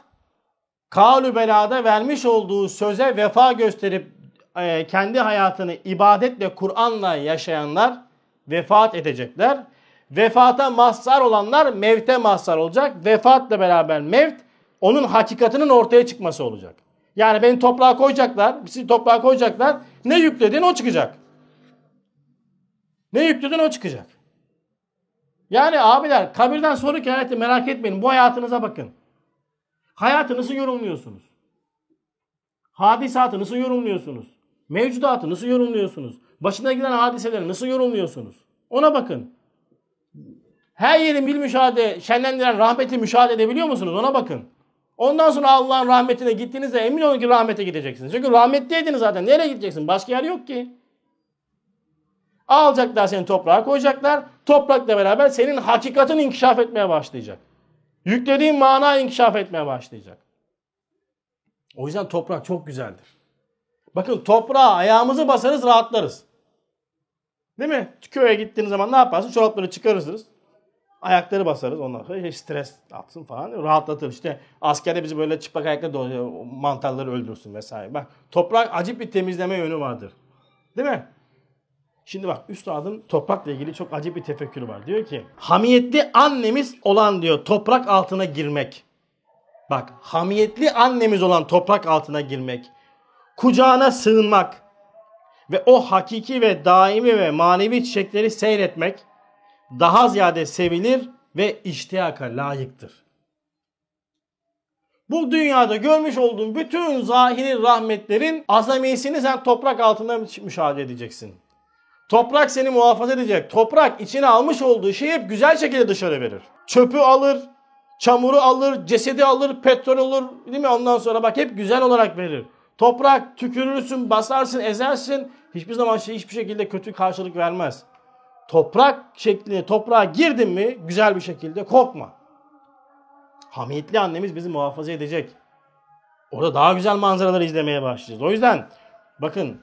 kavlu belada vermiş olduğu söze vefa gösterip e, kendi hayatını ibadetle Kur'an'la yaşayanlar vefat edecekler. Vefata mazhar olanlar mevte mazhar olacak. Vefatla beraber mevt onun hakikatinin ortaya çıkması olacak. Yani beni toprağa koyacaklar, bizi toprağa koyacaklar. Ne yükledin o çıkacak. Ne yükledin o çıkacak. Yani abiler kabirden sonraki hayatı merak etmeyin. Bu hayatınıza bakın. Hayatı nasıl yorumluyorsunuz? Hadisatı nasıl yorumluyorsunuz? Mevcudatı nasıl yorumluyorsunuz? Başına giden hadiseleri nasıl yorumluyorsunuz? Ona bakın. Her yerin bil müşahede, şenlendiren rahmeti müşahede edebiliyor musunuz? Ona bakın. Ondan sonra Allah'ın rahmetine gittiğinizde emin olun ki rahmete gideceksiniz. Çünkü rahmetliydiniz zaten. Nereye gideceksin? Başka yer yok ki. Alacaklar seni toprağa koyacaklar. Toprakla beraber senin hakikatin inkişaf etmeye başlayacak. Yüklediğin mana inkişaf etmeye başlayacak. O yüzden toprak çok güzeldir. Bakın toprağa ayağımızı basarız rahatlarız. Değil mi? Köye gittiğiniz zaman ne yaparsın? Çorapları çıkarırsınız. Ayakları basarız ondan sonra işte stres atsın falan rahatlatır. İşte askerde bizi böyle çıplak ayakla mantarları öldürsün vesaire. Bak toprak acip bir temizleme yönü vardır. Değil mi? Şimdi bak üstadın toprakla ilgili çok acip bir tefekkürü var. Diyor ki hamiyetli annemiz olan diyor toprak altına girmek. Bak hamiyetli annemiz olan toprak altına girmek. Kucağına sığınmak. Ve o hakiki ve daimi ve manevi çiçekleri seyretmek daha ziyade sevilir ve iştiyaka layıktır. Bu dünyada görmüş olduğun bütün zahiri rahmetlerin azamiyesini sen toprak altında müşahede edeceksin. Toprak seni muhafaza edecek. Toprak içine almış olduğu şeyi hep güzel şekilde dışarı verir. Çöpü alır, çamuru alır, cesedi alır, petrol olur. Değil mi? Ondan sonra bak hep güzel olarak verir. Toprak tükürürsün, basarsın, ezersin. Hiçbir zaman şey hiçbir şekilde kötü karşılık vermez. Toprak şeklinde toprağa girdin mi güzel bir şekilde korkma. Hamiyetli annemiz bizi muhafaza edecek. Orada daha güzel manzaraları izlemeye başlayacağız. O yüzden bakın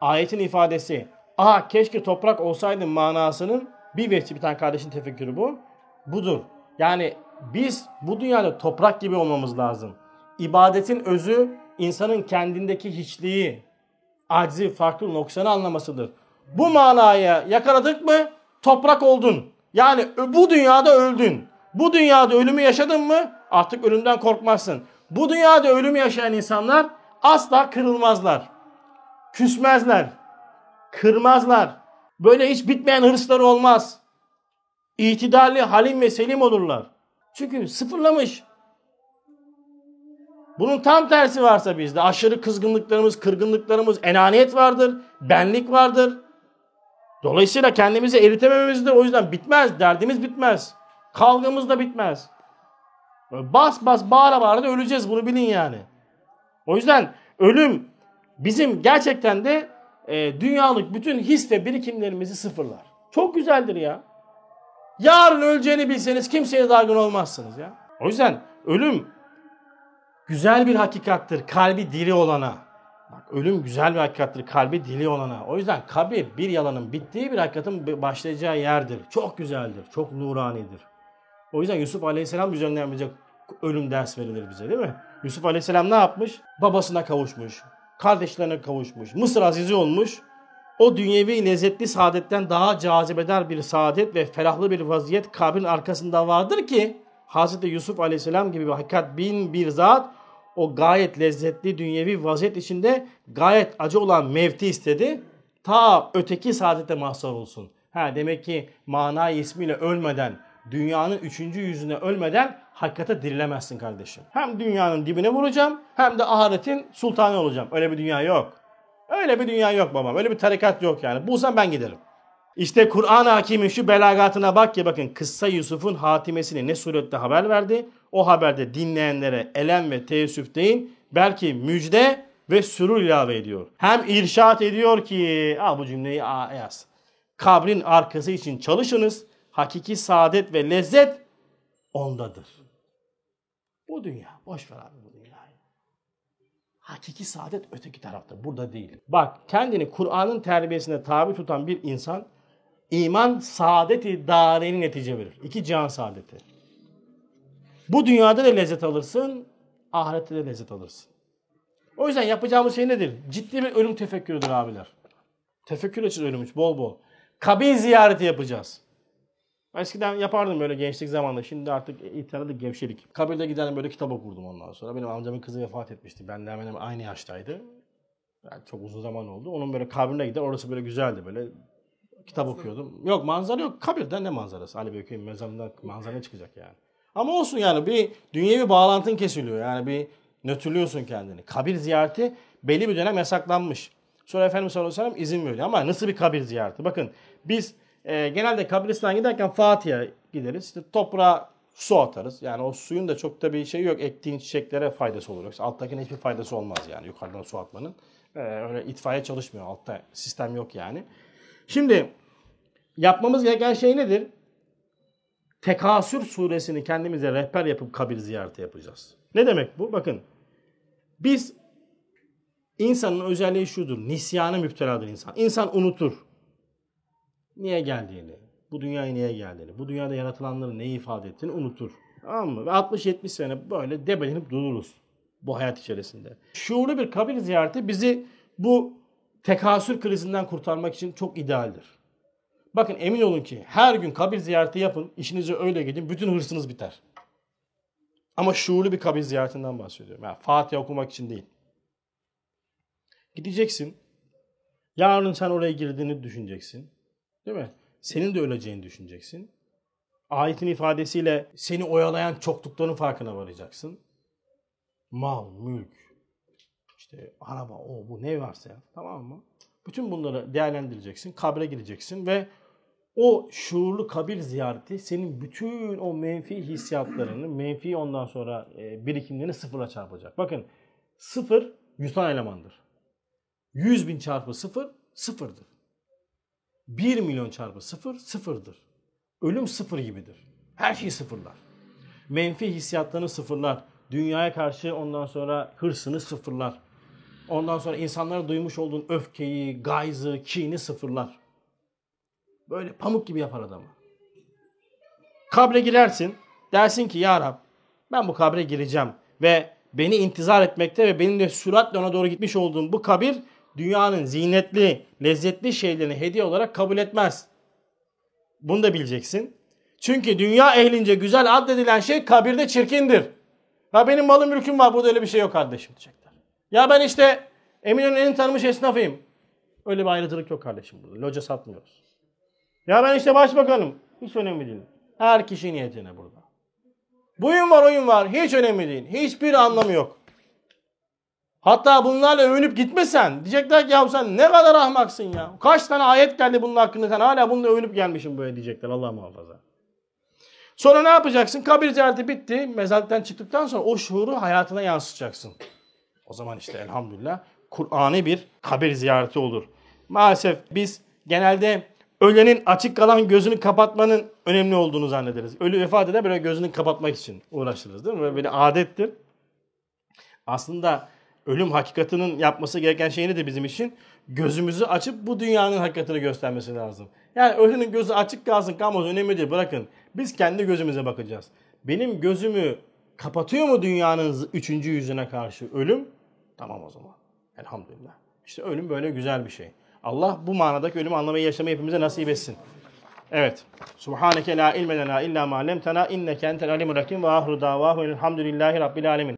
ayetin ifadesi Aa keşke toprak olsaydım manasının bir vehçi bir tane kardeşin tefekkürü bu. Budur. Yani biz bu dünyada toprak gibi olmamız lazım. İbadetin özü insanın kendindeki hiçliği, aczi, farklı noksanı anlamasıdır. Bu manaya yakaladık mı toprak oldun. Yani bu dünyada öldün. Bu dünyada ölümü yaşadın mı artık ölümden korkmazsın. Bu dünyada ölümü yaşayan insanlar asla kırılmazlar. Küsmezler. Kırmazlar. Böyle hiç bitmeyen hırsları olmaz. İtidalli, halim ve selim olurlar. Çünkü sıfırlamış. Bunun tam tersi varsa bizde aşırı kızgınlıklarımız, kırgınlıklarımız, enaniyet vardır, benlik vardır. Dolayısıyla kendimizi eritemememizdir. O yüzden bitmez, derdimiz bitmez. Kavgamız da bitmez. Bas bas bağıra bağıra da öleceğiz bunu bilin yani. O yüzden ölüm bizim gerçekten de e, dünyalık bütün his ve birikimlerimizi sıfırlar. Çok güzeldir ya. Yarın öleceğini bilseniz kimseye dargın olmazsınız ya. O yüzden ölüm güzel bir hakikattır kalbi diri olana. Bak ölüm güzel bir hakikattır kalbi diri olana. O yüzden kabir bir yalanın bittiği bir hakikatin başlayacağı yerdir. Çok güzeldir, çok nuranidir. O yüzden Yusuf Aleyhisselam üzerinden bize ölüm ders verilir bize değil mi? Yusuf Aleyhisselam ne yapmış? Babasına kavuşmuş, kardeşlerine kavuşmuş, Mısır azizi olmuş. O dünyevi lezzetli saadetten daha cazibeder bir saadet ve ferahlı bir vaziyet kabrin arkasında vardır ki Hz. Yusuf Aleyhisselam gibi hakikat bin bir zat o gayet lezzetli dünyevi vaziyet içinde gayet acı olan mevti istedi. Ta öteki saadete mahsur olsun. Ha demek ki mana ismiyle ölmeden, dünyanın üçüncü yüzüne ölmeden hakikate dirilemezsin kardeşim. Hem dünyanın dibine vuracağım hem de ahiretin sultanı olacağım. Öyle bir dünya yok. Öyle bir dünya yok babam. Öyle bir tarikat yok yani. Bulsam ben giderim. İşte Kur'an hakimin şu belagatına bak ki bakın kıssa Yusuf'un hatimesini ne surette haber verdi. O haberde dinleyenlere elem ve teessüf değil belki müjde ve sürur ilave ediyor. Hem irşat ediyor ki al bu cümleyi yaz. Kabrin arkası için çalışınız. Hakiki saadet ve lezzet ondadır. Bu dünya. Boş ver abi bu dünyayı. Hakiki saadet öteki tarafta. Burada değil. Bak kendini Kur'an'ın terbiyesine tabi tutan bir insan iman saadeti dareni netice verir. İki can saadeti. Bu dünyada da lezzet alırsın, ahirette de lezzet alırsın. O yüzden yapacağımız şey nedir? Ciddi bir ölüm tefekkürüdür abiler. Tefekkür için ölümüş bol bol. Kabir ziyareti yapacağız. Eskiden yapardım böyle gençlik zamanında. Şimdi artık ihtiyarda gevşelik. Kabirde giderim böyle kitap okurdum ondan sonra. Benim amcamın kızı vefat etmişti. Ben de hemen hemen aynı yaştaydı. Yani çok uzun zaman oldu. Onun böyle kabrine gider. Orası böyle güzeldi böyle. Kitap okuyordum. Yok manzara yok. Kabirden ne manzarası? Ali Beyköy'ün mezarından manzara çıkacak yani. Ama olsun yani bir dünyevi bağlantın kesiliyor. Yani bir nötrlüyorsun kendini. Kabir ziyareti belli bir dönem yasaklanmış. Sonra Efendimiz sallallahu aleyhi ve sellem izin veriyor. Ama nasıl bir kabir ziyareti? Bakın biz e, genelde kabiristana giderken Fatih'e gideriz. İşte toprağa su atarız. Yani o suyun da çok da bir şey yok. Ektiğin çiçeklere faydası olur. Yoksa alttakine hiçbir faydası olmaz yani yukarıdan su atmanın. E, öyle itfaiye çalışmıyor. Altta sistem yok yani. Şimdi yapmamız gereken şey nedir? Tekasür suresini kendimize rehber yapıp kabir ziyareti yapacağız. Ne demek bu? Bakın biz insanın özelliği şudur. Nisyana müpteladır insan. İnsan unutur. Niye geldiğini, bu dünyaya niye geldiğini, bu dünyada yaratılanların neyi ifade ettiğini unutur. Tamam mı? Ve 60-70 sene böyle debelenip dururuz bu hayat içerisinde. Şuurlu bir kabir ziyareti bizi bu tekasür krizinden kurtarmak için çok idealdir. Bakın emin olun ki her gün kabir ziyareti yapın, işinize öyle gidin, bütün hırsınız biter. Ama şuurlu bir kabir ziyaretinden bahsediyorum. Yani Fatiha okumak için değil. Gideceksin. Yarın sen oraya girdiğini düşüneceksin. Değil mi? Senin de öleceğini düşüneceksin. Ayetin ifadesiyle seni oyalayan çoklukların farkına varacaksın. Mal, mülk, işte araba, o bu ne varsa ya. Tamam mı? Bütün bunları değerlendireceksin. Kabre gireceksin ve o şuurlu kabir ziyareti senin bütün o menfi hissiyatlarını, menfi ondan sonra e, birikimlerini sıfıra çarpacak. Bakın sıfır yutan elemandır. 100 bin çarpı sıfır sıfırdır. 1 milyon çarpı sıfır sıfırdır. Ölüm sıfır gibidir. Her şeyi sıfırlar. Menfi hissiyatlarını sıfırlar. Dünyaya karşı ondan sonra hırsını sıfırlar. Ondan sonra insanlara duymuş olduğun öfkeyi, gayzı, kini sıfırlar. Böyle pamuk gibi yapar adamı. Kabre girersin. Dersin ki ya Rab ben bu kabre gireceğim. Ve beni intizar etmekte ve benim de süratle ona doğru gitmiş olduğum bu kabir dünyanın zinetli, lezzetli şeylerini hediye olarak kabul etmez. Bunu da bileceksin. Çünkü dünya ehlince güzel addedilen şey kabirde çirkindir. Ha benim malım mülküm var burada öyle bir şey yok kardeşim diyecekler. Ya ben işte Eminönü'nün en tanınmış esnafıyım. Öyle bir ayrıcılık yok kardeşim burada. Loca satmıyoruz. Ya ben işte başbakanım. Hiç önemli değil. Her kişi niyetine burada. Buyum var oyun var. Hiç önemli değil. Hiçbir anlamı yok. Hatta bunlarla övünüp gitmesen diyecekler ki ya sen ne kadar ahmaksın ya. Kaç tane ayet geldi bunun hakkında sen hala bununla övünüp gelmişsin böyle diyecekler Allah muhafaza. Sonra ne yapacaksın? Kabir ziyareti bitti. Mezarlıktan çıktıktan sonra o şuuru hayatına yansıtacaksın. O zaman işte elhamdülillah Kur'an'ı bir kabir ziyareti olur. Maalesef biz genelde ölenin açık kalan gözünü kapatmanın önemli olduğunu zannederiz. Ölü vefat eder böyle gözünü kapatmak için uğraşırız değil mi? Böyle bir adettir. Aslında ölüm hakikatinin yapması gereken şey nedir bizim için? Gözümüzü açıp bu dünyanın hakikatini göstermesi lazım. Yani ölünün gözü açık kalsın kalmaz önemli değil bırakın. Biz kendi gözümüze bakacağız. Benim gözümü kapatıyor mu dünyanın üçüncü yüzüne karşı ölüm? Tamam o zaman. Elhamdülillah. İşte ölüm böyle güzel bir şey. Allah bu manadaki ölümü anlamayı yaşamayı hepimize nasip etsin. Evet. Subhaneke la ilme lena illa ma allamtena inneke entel alimul hakim ve ahru davahu elhamdülillahi rabbil alamin.